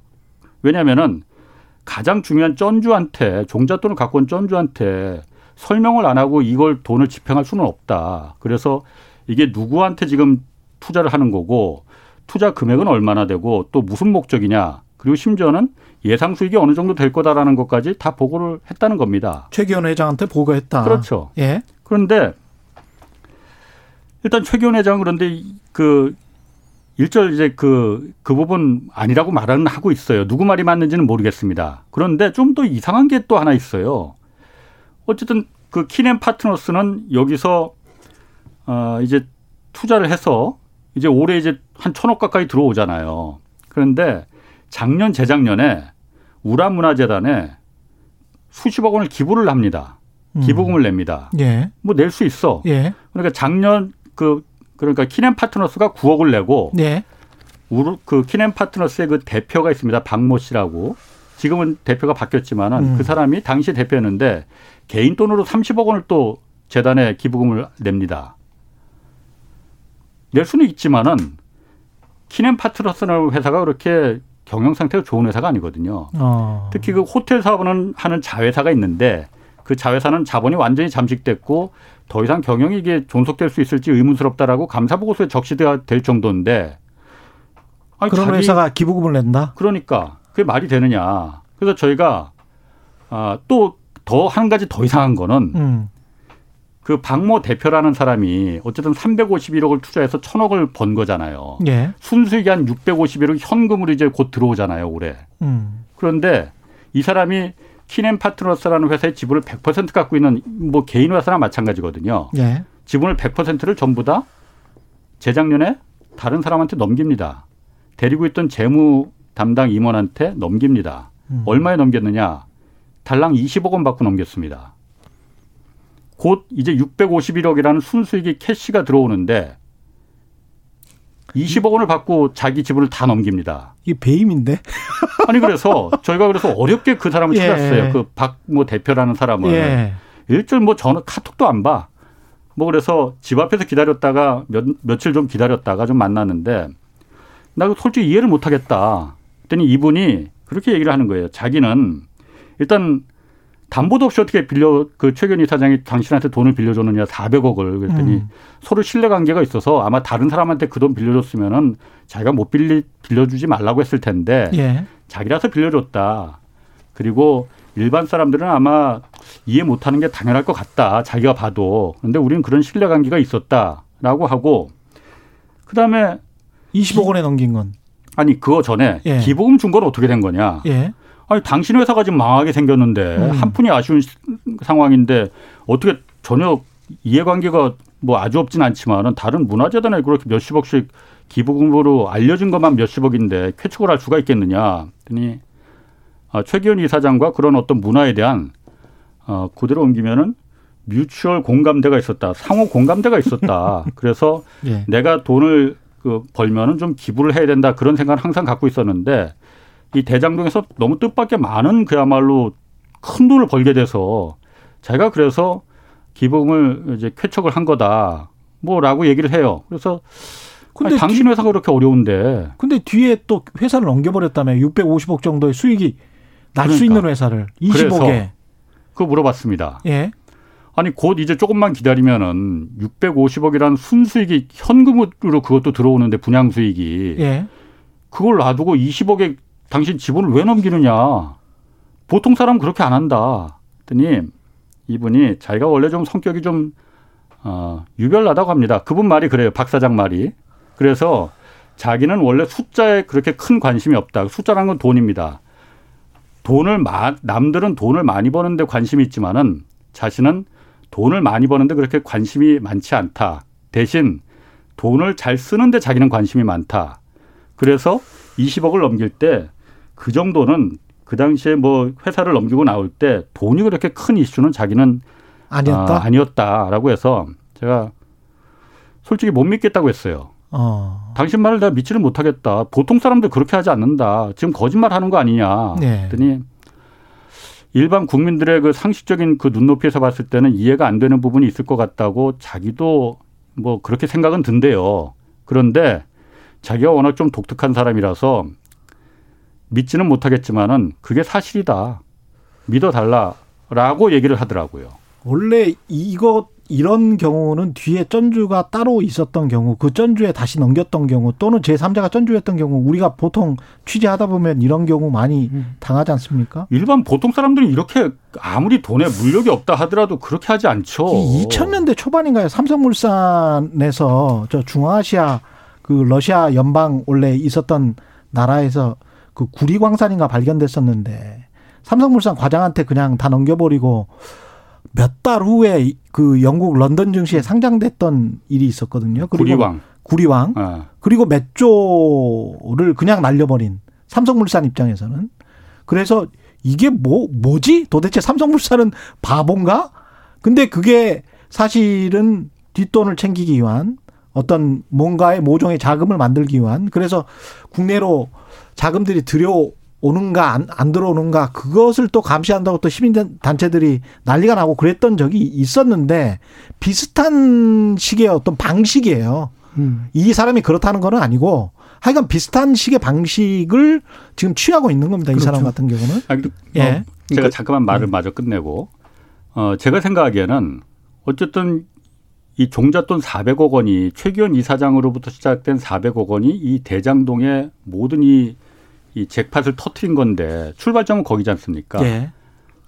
왜냐면은 가장 중요한 쩐주한테 종잣돈을 갖고 온 쩐주한테 설명을 안 하고 이걸 돈을 집행할 수는 없다. 그래서 이게 누구한테 지금 투자를 하는 거고 투자 금액은 얼마나 되고 또 무슨 목적이냐 그리고 심지어는 예상 수익이 어느 정도 될 거다라는 것까지 다 보고를 했다는 겁니다. 최기원 회장한테 보고했다. 그렇죠. 예. 그런데 일단 최기원 회장 그런데 그 일절 이제 그, 그 부분 아니라고 말은 하고 있어요. 누구 말이 맞는지는 모르겠습니다. 그런데 좀 더 이상한 게 또 하나 있어요. 어쨌든 그 키넨 파트너스는 여기서 어 이제 투자를 해서 이제 올해 이제 한 천억 가까이 들어오잖아요. 그런데 작년 재작년에 우라문화재단에 수십억 원을 기부를 합니다. 음. 기부금을 냅니다. 예. 뭐낼 수 있어. 예. 그러니까 작년 그 그러니까 키넨 파트너스가 9억을 내고 예. 우르 그 키넨 파트너스의 그 대표가 있습니다. 박모 씨라고. 지금은 대표가 바뀌었지만은 음. 그 사람이 당시 대표였는데 개인 돈으로 30억 원을 또 재단에 기부금을 냅니다. 낼 수는 있지만은 키넨 파트너스라는 회사가 그렇게 경영 상태가 좋은 회사가 아니거든요. 어. 특히 그 호텔 사업은 하는 자회사가 있는데 그 자회사는 자본이 완전히 잠식됐고 더 이상 경영이 이게 존속될 수 있을지 의문스럽다라고 감사 보고서에 적시가 될 정도인데 아니, 그런 회사가 기부금을 낸다? 그러니까 그게 말이 되느냐. 그래서 저희가 아, 또 더 한 가지 더 이상한 거는 음. 그 박모 대표라는 사람이 어쨌든 351억을 투자해서 천억을 번 거잖아요. 예. 순수익이 한 651억 현금으로 이제 곧 들어오잖아요, 올해. 음. 그런데 이 사람이 키넨 파트너스라는 회사의 지분을 100% 갖고 있는 뭐 개인 회사나 마찬가지거든요. 예. 지분을 100%를 전부 다 재작년에 다른 사람한테 넘깁니다. 데리고 있던 재무 담당 임원한테 넘깁니다. 음. 얼마에 넘겼느냐? 달랑 20억 원 받고 넘겼습니다. 곧 이제 651억이라는 순수익이 캐시가 들어오는데 20억 원을 받고 자기 지분을 다 넘깁니다. 이게 배임인데? 아니 그래서 저희가 그래서 어렵게 그 사람을 예. 찾았어요. 그 박 뭐 대표라는 사람은 예. 일주일 뭐 전화 카톡도 안 봐. 뭐 그래서 집 앞에서 기다렸다가 몇, 며칠 좀 기다렸다가 좀 만났는데 나 솔직히 이해를 못 하겠다. 그랬더니 이분이 그렇게 얘기를 하는 거예요. 자기는 일단 담보도 없이 어떻게 빌려 그 최근 이사장이 당신한테 돈을 빌려줬느냐 400억을 그랬더니 음. 서로 신뢰 관계가 있어서 아마 다른 사람한테 그 돈 빌려줬으면은 자기가 못 빌리 빌려주지 말라고 했을 텐데 예. 자기라서 빌려줬다. 그리고 일반 사람들은 아마 이해 못하는 게 당연할 것 같다. 자기가 봐도 그런데 우리는 그런 신뢰 관계가 있었다라고 하고 그 다음에 20억 원에 넘긴 건 아니 그거 전에 예. 기부금 준 건 어떻게 된 거냐? 예. 아니 당신 회사가 지금 망하게 생겼는데 음. 한 푼이 아쉬운 상황인데 어떻게 전혀 이해관계가 뭐 아주 없진 않지만은 다른 문화재단에 그렇게 몇십억씩 기부금으로 알려진 것만 몇십억인데 쾌척을 할 수가 있겠느냐. 그랬더니 아, 최기현 이사장과 그런 어떤 문화에 대한 어, 그대로 옮기면은 뮤추얼 공감대가 있었다. 상호 공감대가 있었다. 그래서 예. 내가 돈을 그 벌면은 좀 기부를 해야 된다. 그런 생각을 항상 갖고 있었는데 이 대장동에서 너무 뜻밖의 많은 그야말로 큰 돈을 벌게 돼서 제가 그래서 기부금을 이제 쾌척을 한 거다. 뭐라고 얘기를 해요. 그래서 근데 아니, 당신 회사가 그렇게 어려운데. 근데 뒤에 또 회사를 넘겨버렸다며 650억 정도의 수익이 날수 그러니까. 있는 회사를 20억에. 그거 물어봤습니다. 예. 아니 곧 이제 조금만 기다리면은 650억이라는 순수익이 현금으로 그것도 들어오는데 분양 수익이 예. 그걸 놔두고 20억에 당신 지분을 왜 넘기느냐. 보통 사람 그렇게 안 한다. 했더니 이분이 자기가 원래 좀 성격이 좀 어, 유별나다고 합니다. 그분 말이 그래요. 박 사장 말이. 그래서 자기는 원래 숫자에 그렇게 큰 관심이 없다. 숫자란 건 돈입니다. 돈을 마, 남들은 돈을 많이 버는데 관심이 있지만은 자신은 돈을 많이 버는데 그렇게 관심이 많지 않다. 대신 돈을 잘 쓰는데 자기는 관심이 많다. 그래서 20억을 넘길 때 그 정도는 그 당시에 뭐 회사를 넘기고 나올 때 돈이 그렇게 큰 이슈는 자기는 아니었다. 아, 아니었다라고 해서 제가 솔직히 못 믿겠다고 했어요. 어. 당신 말을 내가 믿지를 못하겠다. 보통 사람들 그렇게 하지 않는다. 지금 거짓말 하는 거 아니냐. 네. 그랬더니 일반 국민들의 그 상식적인 그 눈높이에서 봤을 때는 이해가 안 되는 부분이 있을 것 같다고 자기도 뭐 그렇게 생각은 든대요. 그런데 자기가 워낙 좀 독특한 사람이라서 믿지는 못하겠지만은 그게 사실이다. 믿어달라라고 얘기를 하더라고요. 원래 이거 이런 경우는 뒤에 전주가 따로 있었던 경우, 그 전주에 다시 넘겼던 경우, 또는 제3자가 전주였던 경우, 우리가 보통 취재하다 보면 이런 경우 많이 음. 당하지 않습니까? 일반 보통 사람들은 이렇게 아무리 돈에 물력이 없다 하더라도 그렇게 하지 않죠. 2000년대 초반인가요? 삼성물산에서 저 중앙아시아 그 러시아 연방 원래 있었던 나라에서 그 구리광산인가 발견됐었는데 삼성물산 과장한테 그냥 다 넘겨버리고 몇 달 후에 그 영국 런던 증시에 상장됐던 일이 있었거든요. 그리고 구리왕. 구리왕. 아. 그리고 몇 조를 그냥 날려버린 삼성물산 입장에서는 그래서 이게 뭐 뭐지? 도대체 삼성물산은 바본가? 근데 그게 사실은 뒷돈을 챙기기 위한 어떤 뭔가의 모종의 자금을 만들기 위한 그래서 국내로 자금들이 들여오는가 안, 안 들어오는가 그것을 또 감시한다고 또 시민단체들이 난리가 나고 그랬던 적이 있었는데 비슷한 식의 어떤 방식이에요. 음. 이 사람이 그렇다는 건 아니고 하여간 비슷한 식의 방식을 지금 취하고 있는 겁니다. 그렇죠. 이 사람 같은 경우는. 아, 예. 어, 제가 그러니까, 잠깐만 말을 음. 마저 끝내고 어, 제가 생각하기에는 어쨌든 이 종잣돈 400억 원이 최기현 이사장으로부터 시작된 400억 원이 이 대장동의 모든 이, 이 잭팟을 터트린 건데 출발점은 거기지 않습니까? 예.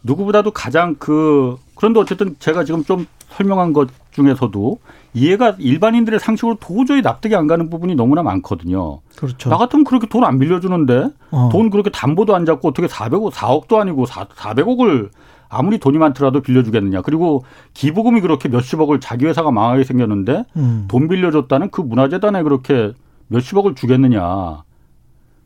누구보다도 가장 그 그런데 어쨌든 제가 지금 좀 설명한 것 중에서도 이해가 일반인들의 상식으로 도저히 납득이 안 가는 부분이 너무나 많거든요. 그렇죠. 나 같으면 그렇게 돈 안 빌려주는데 어. 돈 그렇게 담보도 안 잡고 어떻게 400억, 4억도 아니고 400억을 아무리 돈이 많더라도 빌려주겠느냐. 그리고 기부금이 그렇게 몇십억을 자기 회사가 망하게 생겼는데 음. 돈 빌려줬다는 그 문화재단에 그렇게 몇십억을 주겠느냐.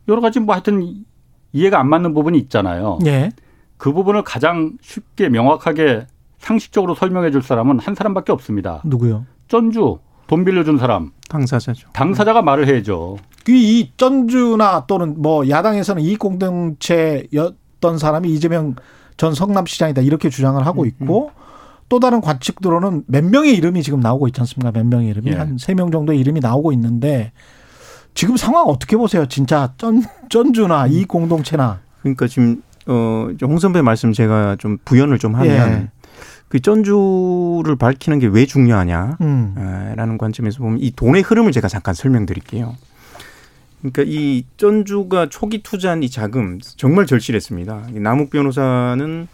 여러 가지 뭐 하여튼 이해가 안 맞는 부분이 있잖아요. 예. 그 부분을 가장 쉽게 명확하게 상식적으로 설명해 줄 사람은 한 사람밖에 없습니다. 누구요? 전주 돈 빌려준 사람. 당사자죠. 당사자가 말을 해야죠. 그이 전주나 또는 뭐 야당에서는 이익공동체였던 사람이 이재명 전 성남시장이다 이렇게 주장을 하고 음, 있고 음. 또 다른 관측으로는 몇 명의 이름이 지금 나오고 있지 않습니까? 몇 명의 이름이 예. 한세 명 정도의 이름이 나오고 있는데 지금 상황 어떻게 보세요? 진짜 전 전주나 이 공동체나 그러니까 지금 어홍 선배 말씀 제가 좀 부연을 좀 하면 예. 그 전주를 밝히는 게 왜 중요하냐라는 음. 관점에서 보면 이 돈의 흐름을 제가 잠깐 설명드릴게요. 그러니까 이 전주가 초기 투자한 이 자금 정말 절실했습니다. 남욱 변호사는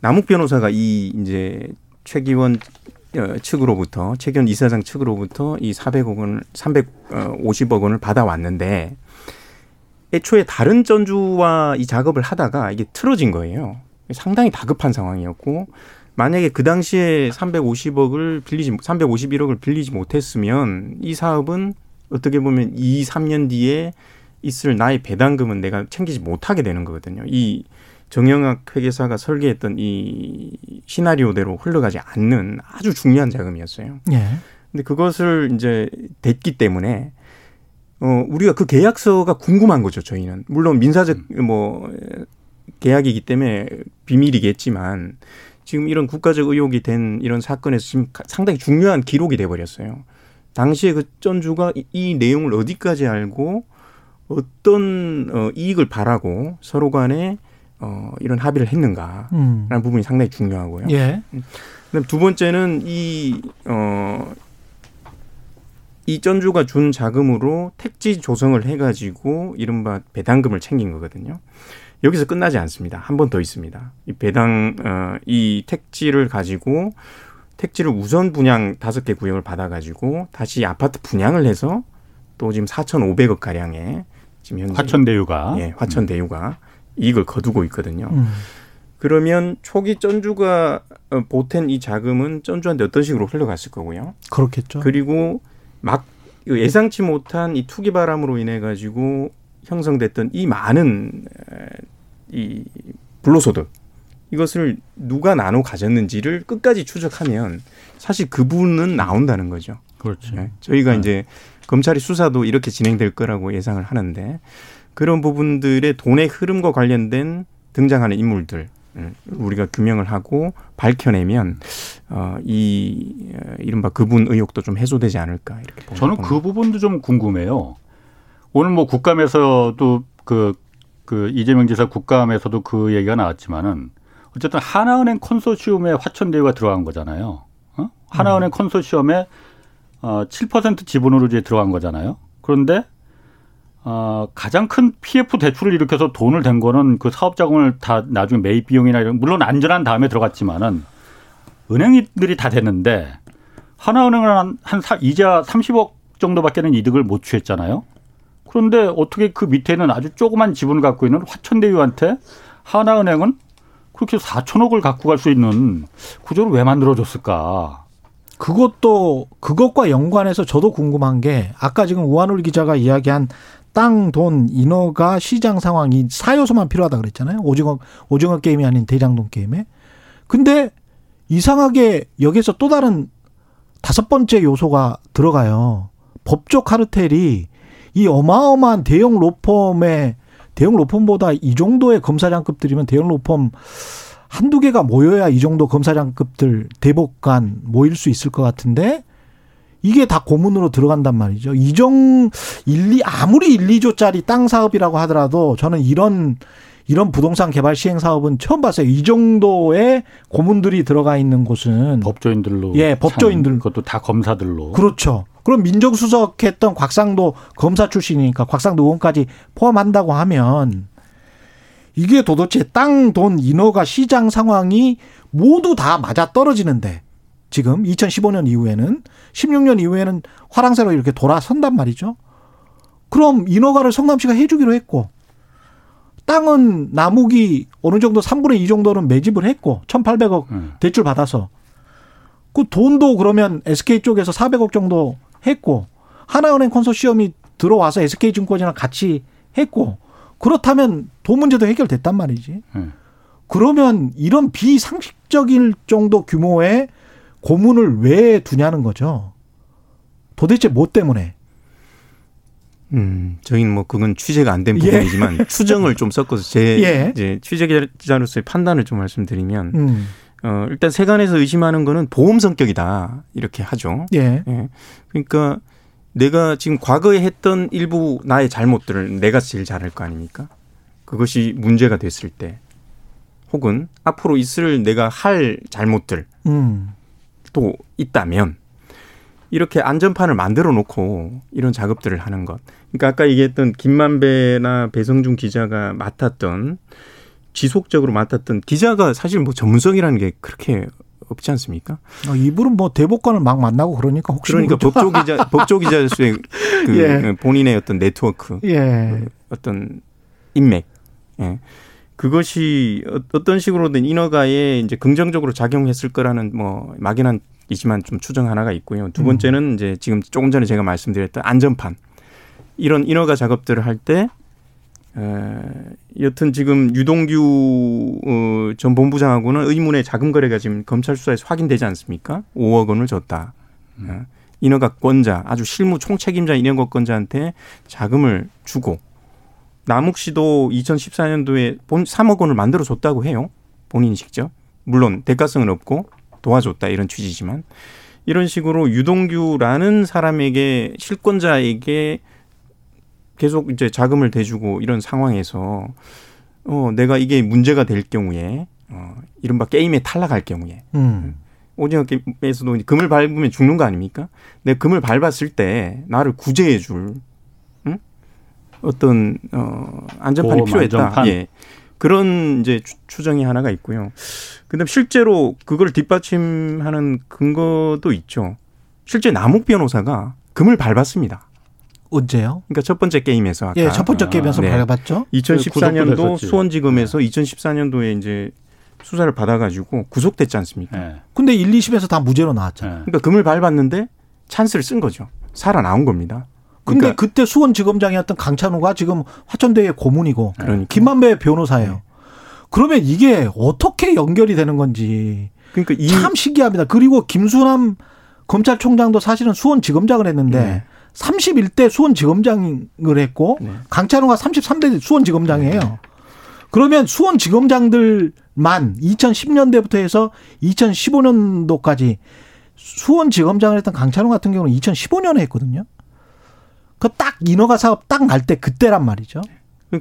남욱 변호사가 이 이제 최기원 어, 측으로부터 최기원 이사장 측으로부터 이 400억 원, 350억 원을 받아왔는데 애초에 다른 전주와 이 작업을 하다가 이게 틀어진 거예요. 상당히 다급한 상황이었고 만약에 그 당시에 350억을 빌리지 351억을 빌리지 못했으면 이 사업은 어떻게 보면 2, 3년 뒤에 있을 나의 배당금은 내가 챙기지 못하게 되는 거거든요. 이 정영학 회계사가 설계했던 이 시나리오대로 흘러가지 않는 아주 중요한 자금이었어요. 예. 근데 그것을 이제 됐기 때문에 어 우리가 그 계약서가 궁금한 거죠. 저희는 물론 민사적 음. 뭐 계약이기 때문에 비밀이겠지만 지금 이런 국가적 의혹이 된 이런 사건에서 지금 상당히 중요한 기록이 돼 버렸어요. 당시에 그 전주가 이, 이 내용을 어디까지 알고 어떤 어, 이익을 바라고 서로 간에 어, 이런 합의를 했는가라는 음. 부분이 상당히 중요하고요. 예. 그다음 두 번째는 이 어, 이 전주가 준 자금으로 택지 조성을 해가지고 이른바 배당금을 챙긴 거거든요. 여기서 끝나지 않습니다. 한 번 더 있습니다. 이 배당 어, 이 택지를 가지고 택지를 우선 분양 다섯 개 구역을 받아가지고 다시 아파트 분양을 해서 또 지금 4,500억 가량의 지금 현재 화천대유가 예, 화천대유가 음. 이익을 거두고 있거든요. 음. 그러면 초기 전주가 어, 보탠 이 자금은 전주한테 어떤 식으로 흘러갔을 거고요. 그렇겠죠. 그리고 막 예상치 못한 이 투기 바람으로 인해 가지고 형성됐던 이 많은 이 불로소득 이것을 누가 나눠 가졌는지를 끝까지 추적하면 사실 그분은 나온다는 거죠. 그렇죠. 네. 저희가 네. 이제 검찰이 수사도 이렇게 진행될 거라고 예상을 하는데 그런 부분들의 돈의 흐름과 관련된 등장하는 인물들 우리가 규명을 하고 밝혀내면 어이 이른바 그분 의혹도 좀 해소되지 않을까 이렇게 저는 그 부분도 좀 궁금해요. 오늘 뭐 국감에서도 그, 그 이재명 지사 국감에서도 그 얘기가 나왔지만은 어쨌든 하나은행 컨소시엄에 화천대유가 들어간 거잖아요. 어? 하나은행 음. 컨소시엄에 어, 7% 지분으로 이제 들어간 거잖아요. 그런데 어, 가장 큰 PF 대출을 일으켜서 돈을 댄 거는 그 사업 자금을 다 나중에 매입 비용이나 이런 물론 안전한 다음에 들어갔지만은 은행들이 다 됐는데 하나은행은 한, 한 사, 이자 30억 정도밖에는 이득을 못 취했잖아요. 그런데 어떻게 그 밑에는 아주 조그만 지분을 갖고 있는 화천대유한테 하나은행은 그렇게 4천억을 갖고 갈 수 있는 구조를 왜 만들어줬을까? 그것도 그것과 연관해서 저도 궁금한 게 아까 지금 우한울 기자가 이야기한 땅, 돈, 인허가, 시장 상황이 사요소만 필요하다 그랬잖아요. 오징어 오징어 게임이 아닌 대장동 게임에. 근데 이상하게 여기서 또 다른 다섯 번째 요소가 들어가요. 법조 카르텔이 이 어마어마한 대형 로펌의 대형 로펌보다 이 정도의 검사장급들이면 대형 로펌 한두 개가 모여야 이 정도 검사장급들 대법관 모일 수 있을 것 같은데 이게 다 고문으로 들어간단 말이죠. 이정 1, 2 아무리 1, 2조짜리 땅 사업이라고 하더라도 저는 이런 이런 부동산 개발 시행 사업은 처음 봤어요. 이 정도의 고문들이 들어가 있는 곳은 법조인들로 예, 법조인들 그것도 다 검사들로 그렇죠. 그럼 민정수석 했던 곽상도 검사 출신이니까 곽상도 의원까지 포함한다고 하면 이게 도대체 땅, 돈, 인허가 시장 상황이 모두 다 맞아 떨어지는데 지금 2015년 이후에는 16년 이후에는 화랑새로 이렇게 돌아선단 말이죠. 그럼 인허가를 성남시가 해주기로 했고 땅은 나무기 어느 정도 3분의 2 정도는 매집을 했고 1,800억 음. 대출 받아서 그 돈도 그러면 SK 쪽에서 400억 정도 했고 하나은행 컨소시엄이 들어와서 SK증권이랑 같이 했고 그렇다면 돈 문제도 해결됐단 말이지. 음. 그러면 이런 비상식적일 정도 규모의 고문을 왜 두냐는 거죠. 도대체 뭐 때문에? 음, 저희는 뭐 그건 취재가 안된 예. 부분이지만 예. 추정을 좀 섞어서 제 예. 이제 취재 기자로서의 판단을 좀 말씀드리면 음. 어, 일단 세간에서 의심하는 거는 보험 성격이다 이렇게 하죠. 예. 예. 그러니까 내가 지금 과거에 했던 일부 나의 잘못들을 내가 제일 잘할 거 아닙니까? 그것이 문제가 됐을 때 혹은 앞으로 있을 내가 할 잘못들 음. 또 있다면 이렇게 안전판을 만들어 놓고 이런 작업들을 하는 것. 그러니까 아까 얘기했던 김만배나 배성준 기자가 맡았던 지속적으로 맡았던 기자가 사실 뭐 전문성이라는 게 그렇게 없지 않습니까? 어, 이분은 뭐 대법관을 막 만나고 그러니까 혹시 그러니까 법조 기자 법조 기자수의 그 예. 본인의 어떤 네트워크, 예. 그 어떤 인맥, 예. 그것이 어, 어떤 식으로든 인허가에 이제 긍정적으로 작용했을 거라는 뭐 막연한 이지만 좀 추정 하나가 있고요. 두 번째는 이제 지금 조금 전에 제가 말씀드렸던 안전판 이런 인허가 작업들을 할때 에, 여튼 지금 유동규 어, 전 본부장하고는 의문의 자금 거래가 지금 검찰 수사에서 확인되지 않습니까? 5억 원을 줬다. 음. 어, 인허가권자 아주 실무 총책임자 인허가권자한테 자금을 주고 남욱 씨도 2014년도에 본 3억 원을 만들어 줬다고 해요. 본인이 직접. 물론 대가성은 없고 도와줬다 이런 취지지만 이런 식으로 유동규라는 사람에게 실권자에게 계속 이제 자금을 대주고 이런 상황에서 어 내가 이게 문제가 될 경우에 어 이른바 게임에 탈락할 경우에 음. 오징어 게임에서도 금을 밟으면 죽는 거 아닙니까? 내 금을 밟았을 때 나를 구제해 줄 응? 어떤 어 안전판이 필요했다. 안전판. 예. 그런 이제 추정이 하나가 있고요. 근데 실제로 그걸 뒷받침하는 근거도 있죠. 실제 남욱 변호사가 금을 밟았습니다. 언제요? 그러니까 첫 번째 게임에서 아까 예, 첫 번째 게임에서 아, 네. 밟았죠. 2014년도 그 수원지검에서 네. 2014년도에 이제 수사를 받아가지고 구속됐지 않습니까? 네. 근데 1, 2심에서 다 무죄로 나왔잖아요. 네. 그러니까 금을 밟았는데 찬스를 쓴 거죠. 살아 나온 겁니다. 근데 그러니까 그때 수원지검장이었던 강찬우가 지금 화천대의 고문이고 그러니까. 김만배 변호사예요. 네. 그러면 이게 어떻게 연결이 되는 건지 그러니까 참 신기합니다. 그리고 김수남 검찰총장도 사실은 수원지검장을 했는데 네. 31대 수원지검장을 했고 네. 강찬호가 33대 수원지검장이에요. 네. 그러면 수원지검장들만 2010년대부터 해서 2015년도까지 수원지검장을 했던 강찬호 같은 경우는 2015년에 했거든요. 그 딱 인허가 사업 딱 날 때 그때란 말이죠.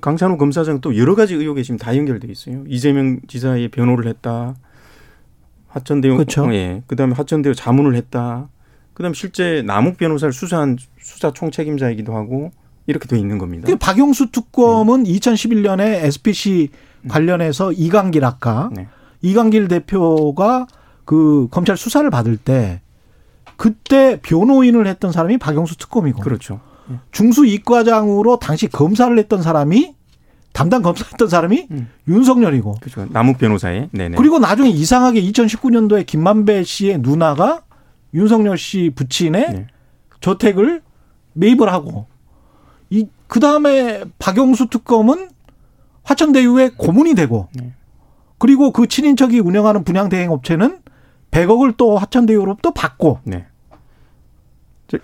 강찬호 검사장 또 여러 가지 의혹에 지금 다 연결돼 있어요. 이재명 지사의 변호를 했다. 화천대유 그렇죠. 예. 그다음에 화천대유 자문을 했다. 그다음 실제 남욱 변호사를 수사한 수사 총책임자이기도 하고 이렇게 돼 있는 겁니다. 그 박영수 특검은 네. 2011년에 SPC 관련해서 이강길 아까 네. 이강길 대표가 그 검찰 수사를 받을 때 그때 변호인을 했던 사람이 박영수 특검이고 그렇죠. 네. 중수 이과장으로 당시 검사를 했던 사람이 담당 검사했던 사람이 음. 윤석열이고. 그렇죠. 남욱 변호사의. 네네. 그리고 나중에 이상하게 2019년도에 김만배 씨의 누나가 윤석열 씨 부친의 네. 저택을 매입을 하고 이 그다음에 박영수 특검은 화천대유의 고문이 되고 네. 그리고 그 친인척이 운영하는 분양 대행 업체는 100억을 또 화천대유로부터 받고 네.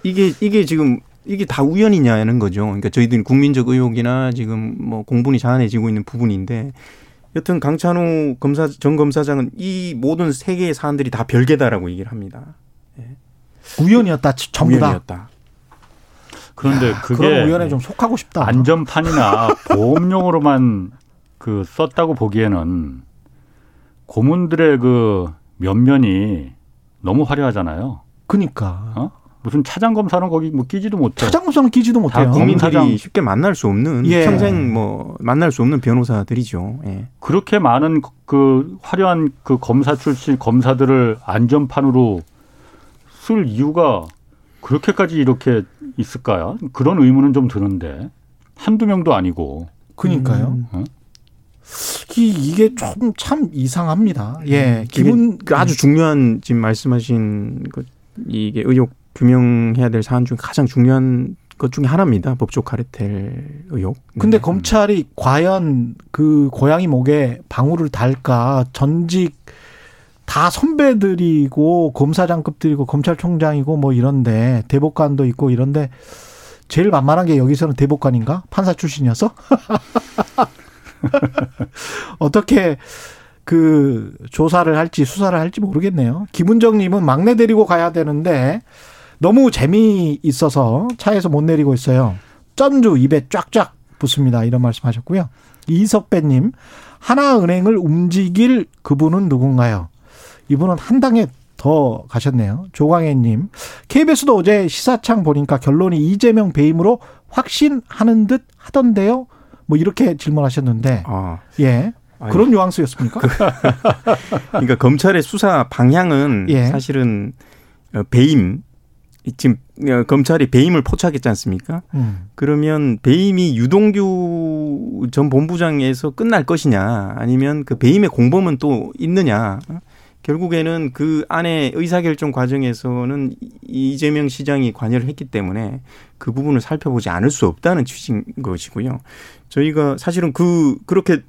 이게 이게 지금 이게 다 우연이냐는 거죠. 그러니까 저희들이 국민적 의혹이나 지금 뭐 공분이 자아내지고 있는 부분인데 여튼 강찬호 검사 전 검사장은 이 모든 세 개의 사안들이 다 별개다라고 얘기를 합니다. 예. 우연이었다. 전부 다. 우연이었다. 그런데 야, 그게 그런 우연에 좀 속하고 싶다. 안전판이나 보험용으로만 그 썼다고 보기에는 고문들의 그 면면이 너무 화려하잖아요. 그니까. 어? 무슨 차장 검사는 거기 뭐 끼지도 못해. 차장 검사는 끼지도 못해요. 국민들이 쉽게 만날 수 없는 예. 평생 뭐 만날 수 없는 변호사들이죠. 예. 그렇게 많은 그 화려한 그 검사 출신 검사들을 안전판으로 쓸 이유가 그렇게까지 이렇게 있을까요? 그런 의문은 좀 드는데 한두 명도 아니고. 그니까요. 음. 어? 이게 좀참 이상합니다. 예, 기분 그 아주 중요한 지금 말씀하신 그 이게 의혹 규명해야 될 사안 중에 가장 중요한 것 중에 하나입니다. 법조 카르텔 의혹. 근데 네. 검찰이 과연 그 고양이 목에 방울을 달까 전직 다 선배들이고 검사장급들이고 검찰총장이고 뭐 이런데 대법관도 있고 이런데 제일 만만한 게 여기서는 대법관인가 판사 출신이어서 어떻게 그 조사를 할지 수사를 할지 모르겠네요. 김은정님은 막내 데리고 가야 되는데 너무 재미있어서 차에서 못 내리고 있어요. 쩐주 입에 쫙쫙 붙습니다. 이런 말씀하셨고요. 이석배님 하나은행을 움직일 그분은 누군가요? 이분은 한 당에 더 가셨네요. 조광혜님 KBS도 어제 시사창 보니까 결론이 이재명 배임으로 확신하는 듯 하던데요. 뭐 이렇게 질문하셨는데 아. 예. 그런 뉘앙스였습니까? 그러니까 검찰의 수사 방향은 예. 사실은 어, 배임 지금 어, 검찰이 배임을 포착했지 않습니까? 음. 그러면 배임이 유동규 전 본부장에서 끝날 것이냐 아니면 그 배임의 공범은 또 있느냐 결국에는 그 안에 의사결정 과정에서는 이재명 시장이 관여를 했기 때문에 그 부분을 살펴보지 않을 수 없다는 취지인 것이고요. 저희가 사실은 그 그렇게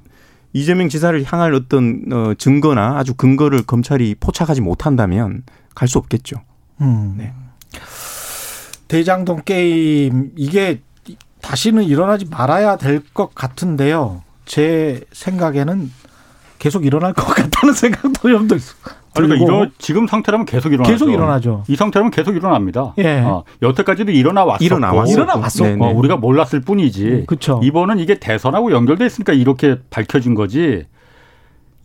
이재명 지사를 향할 어떤 어 증거나 아주 근거를 검찰이 포착하지 못한다면 갈 수 없겠죠. 음. 네. 대장동 게임 이게 다시는 일어나지 말아야 될 것 같은데요. 제 생각에는 계속 일어날 것 같다는 생각도 좀 들고. 그러니까 이런 지금 상태라면 계속 일어나죠. 계속 일어나죠. 이 상태라면 계속 일어납니다. 예. 어, 여태까지도 일어나 왔었고, 일어나 왔었고, 어, 우리가 몰랐을 뿐이지. 그렇죠. 이번은 이게 대선하고 연결돼 있으니까 이렇게 밝혀진 거지.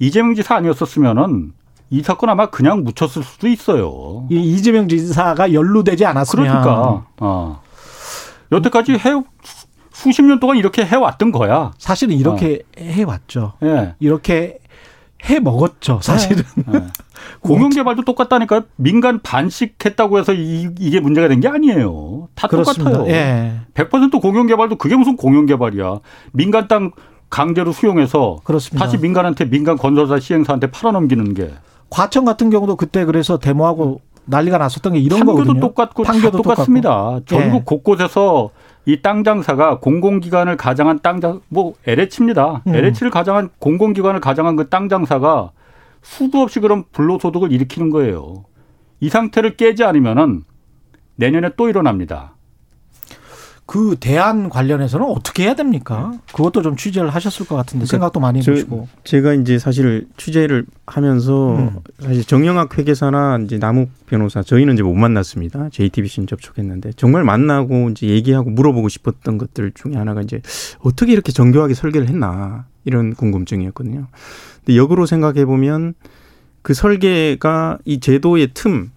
이재명 지사 아니었었으면은 이 사건 아마 그냥 묻혔을 수도 있어요. 이 이재명 지사가 연루되지 않았으면. 그러니까. 어. 여태까지 해 수십 년 동안 이렇게 해왔던 거야. 사실은 이렇게 어. 해왔죠. 예. 이렇게 해 먹었죠, 사실은. 네. 네. 공영 개발도 똑같다니까 민간 반씩 했다고 해서 이, 게 문제가 된 게 아니에요. 다 그렇습니다. 똑같아요. 예. 100% 공영 개발도 그게 무슨 공영 개발이야. 민간 땅 강제로 수용해서 그렇습니다. 다시 민간한테 민간 건설사 시행사한테 팔아넘기는 게. 과천 같은 경우도 그때 그래서 데모하고 난리가 났었던 게 이런 판교도 거거든요. 똑같고 판교도 똑같습니다. 똑같고. 전국 예. 곳곳에서 이 땅 장사가 공공기관을 가장한 땅 장, 뭐 LH입니다. 음. LH를 가장한 공공기관을 가장한 그 땅 장사가 수도 없이 그런 불로소득을 일으키는 거예요. 이 상태를 깨지 않으면은 내년에 또 일어납니다. 그 대안 관련해서는 어떻게 해야 됩니까? 그것도 좀 취재를 하셨을 것 같은데 그러니까 생각도 많이 해보시고. 제가 이제 사실 취재를 하면서 음. 사실 정영학 회계사나 이제 남욱 변호사 저희는 이제 못 만났습니다. JTBC는 접촉했는데 정말 만나고 이제 얘기하고 물어보고 싶었던 것들 중에 하나가 이제 어떻게 이렇게 정교하게 설계를 했나 이런 궁금증이었거든요. 근데 역으로 생각해 보면 그 설계가 이 제도의 틈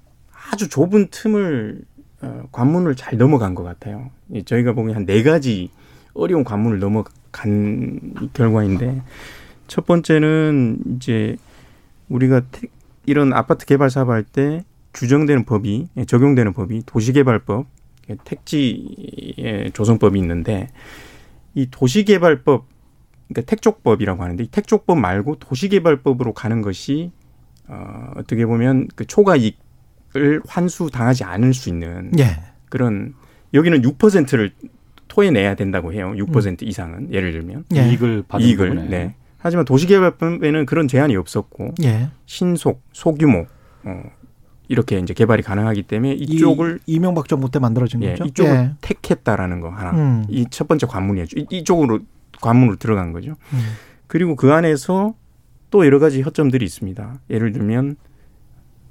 아주 좁은 틈을 어, 관문을 잘 넘어간 것 같아요. 저희가 보면 한네 가지 어려운 관문을 넘어간 결과인데 첫 번째는 이제 우리가 이런 아파트 개발 사업할 때 규정되는 법이 예, 적용되는 법이 도시개발법, 예, 택지 조성법이 있는데 이 도시개발법 그러니까 택족법이라고 하는데 이 택족법 말고 도시개발법으로 가는 것이 어, 어떻게 보면 그 초과 이익을 환수 당하지 않을 수 있는 예. 그런 여기는 6%를 토해내야 된다고 해요. 6% 음. 이상은 예를 들면 예. 이익을 받은 이익을 부분에. 네. 하지만 도시개발법에는 그런 제한이 없었고 예. 신속 소규모 어, 이렇게 이제 개발이 가능하기 때문에 이쪽을 이, 이명박 정부 때 만들어진 예, 거죠. 이쪽을 예. 택했다라는 거 하나. 음. 이첫 번째 관문이었죠. 이, 쪽으로 관문으로 들어간 거죠. 음. 그리고 그 안에서 또 여러 가지 허점들이 있습니다. 예를 들면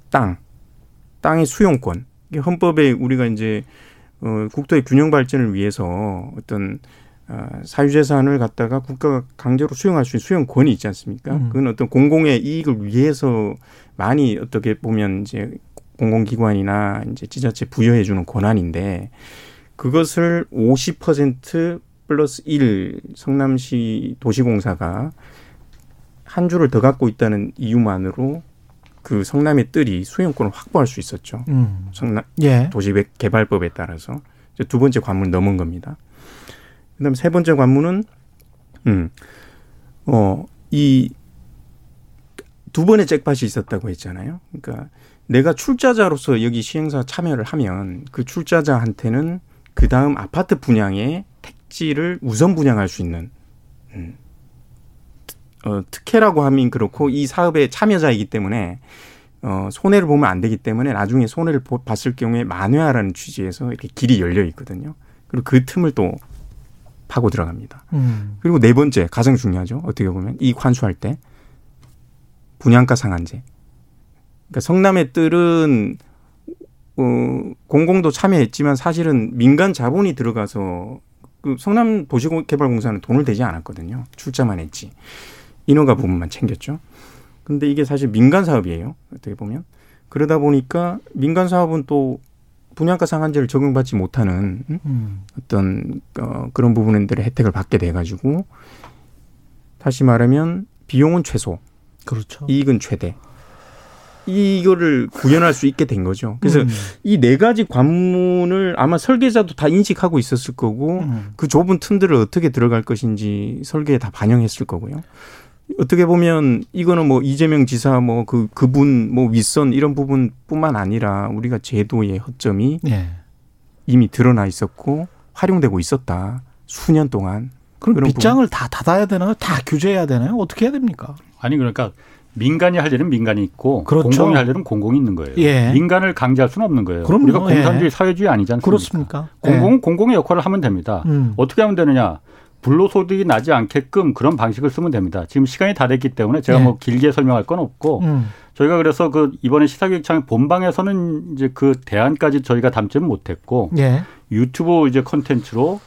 땅, 땅의 수용권. 헌법에 우리가 이제 어, 국토의 균형 발전을 위해서 어떤 어, 사유재산을 갖다가 국가가 강제로 수용할 수 있는 수용권이 있지 않습니까? 음. 그건 어떤 공공의 이익을 위해서 많이 어떻게 보면 이제 공공기관이나 이제 지자체 부여해 주는 권한인데 그것을 50% 플러스 1 성남시 도시공사가 한 주를 더 갖고 있다는 이유만으로 그 성남의 뜰이 수용권을 확보할 수 있었죠. 음. 성남 예. 도시개발법에 따라서 두 번째 관문 넘은 겁니다. 그다음에 세 번째 관문은 음. 어, 이 두 번의 잭팟이 있었다고 했잖아요. 그러니까 내가 출자자로서 여기 시행사 참여를 하면 그 출자자한테는 그 다음 아파트 분양의 택지를 우선 분양할 수 있는 음, 어, 특혜라고 하면 그렇고 이 사업의 참여자이기 때문에 어, 손해를 보면 안 되기 때문에 나중에 손해를 봤을 경우에 만회하라는 취지에서 이렇게 길이 열려 있거든요. 그리고 그 틈을 또 파고 들어갑니다. 음. 그리고 네 번째 가장 중요하죠. 어떻게 보면 이 환수할 때 분양가 상한제. 그러니까 성남의 뜰은 어, 공공도 참여했지만 사실은 민간 자본이 들어가서 그 성남 도시개발공사는 돈을 대지 않았거든요. 출자만 했지. 인허가 부분만 챙겼죠. 근데 이게 사실 민간 사업이에요. 어떻게 보면. 그러다 보니까 민간 사업은 또 분양가 상한제를 적용받지 못하는 음. 어떤 어, 그런 부분들의 혜택을 받게 돼 가지고 다시 말하면 비용은 최소, 그렇죠. 이익은 최대. 이거를 구현할 수 있게 된 거죠. 그래서 음. 이네 가지 관문을 아마 설계자도 다 인식하고 있었을 거고 음. 그 좁은 틈들을 어떻게 들어갈 것인지 설계에 다 반영했을 거고요. 어떻게 보면 이거는 뭐 이재명 지사 뭐 그 그분 뭐 윗선 이런 부분뿐만 아니라 우리가 제도의 허점이 예. 이미 드러나 있었고 활용되고 있었다 수년 동안. 그럼 밑장을 다 닫아야 되나요? 다 규제해야 되나요? 어떻게 해야 됩니까? 아니 그러니까 민간이 할 일은 민간이 있고 그렇죠. 공공이 할 일은 공공이 있는 거예요. 예. 민간을 강제할 수는 없는 거예요. 그럼요. 우리가 공산주의 예. 사회주의 아니지 않습니까? 그렇습니까? 공공은 예. 공공의 역할을 하면 됩니다. 음. 어떻게 하면 되느냐? 불로소득이 나지 않게끔 그런 방식을 쓰면 됩니다. 지금 시간이 다 됐기 때문에 제가 네. 뭐 길게 설명할 건 없고 음. 저희가 그래서 그 이번에 시사교육청 본방에서는 이제 그 대안까지 저희가 담지는 못했고 네. 유튜브 이제 컨텐츠로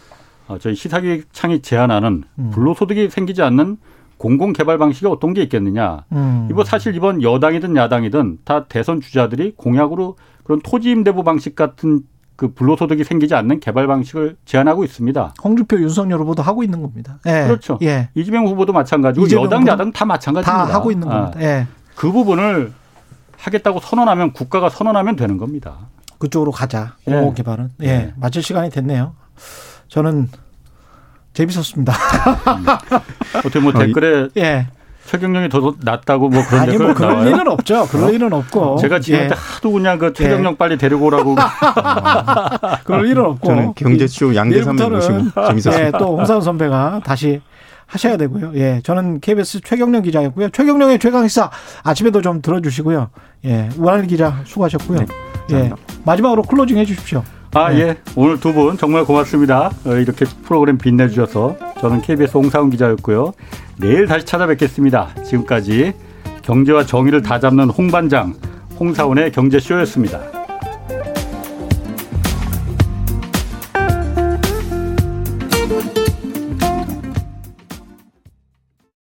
어, 저희 시사교육청이 제안하는 음. 불로소득이 생기지 않는 공공 개발 방식이 어떤 게 있겠느냐. 음. 이거 사실 이번 여당이든 야당이든 다 대선 주자들이 공약으로 그런 토지 임대부 방식 같은 그 불로소득이 생기지 않는 개발 방식을 제안하고 있습니다. 홍준표, 윤석열 후보도 하고 있는 겁니다. 예. 그렇죠. 예. 이재명 후보도 마찬가지고 여당, 야당 다 마찬가지입니다. 다 하고 있는 겁니다. 아. 예. 그 부분을 하겠다고 선언하면 국가가 선언하면 되는 겁니다. 그쪽으로 가자. 공공 예. 개발은. 예. 예. 마칠 시간이 됐네요. 저는 재밌었습니다. 어떻게 뭐 댓글에 예. 최경영이 더 낮다고 뭐 그런 아니 뭐 그럴 나와요? 일은 없죠. 그럴 어? 일은 없고. 제가 지금 예. 하도 그냥 그 최경영 예. 빨리 데리고 오라고. 그럴 일은 없고. 저는 경제쇼 양대산맥 모시고 재밌었습니다. 예, 또 홍사원 선배가 다시 하셔야 되고요. 예, 저는 KBS 최경영 기자였고요. 최경영의 최강시사 아침에도 좀 들어주시고요. 예, 우한일 기자 수고하셨고요. 네, 예, 마지막으로 클로징 해주십시오. 아, 네. 예. 오늘 두 분 정말 고맙습니다. 어, 이렇게 프로그램 빛내주셔서 저는 KBS 홍사훈 기자였고요. 내일 다시 찾아뵙겠습니다. 지금까지 경제와 정의를 다 잡는 홍반장 홍사원의 경제쇼였습니다.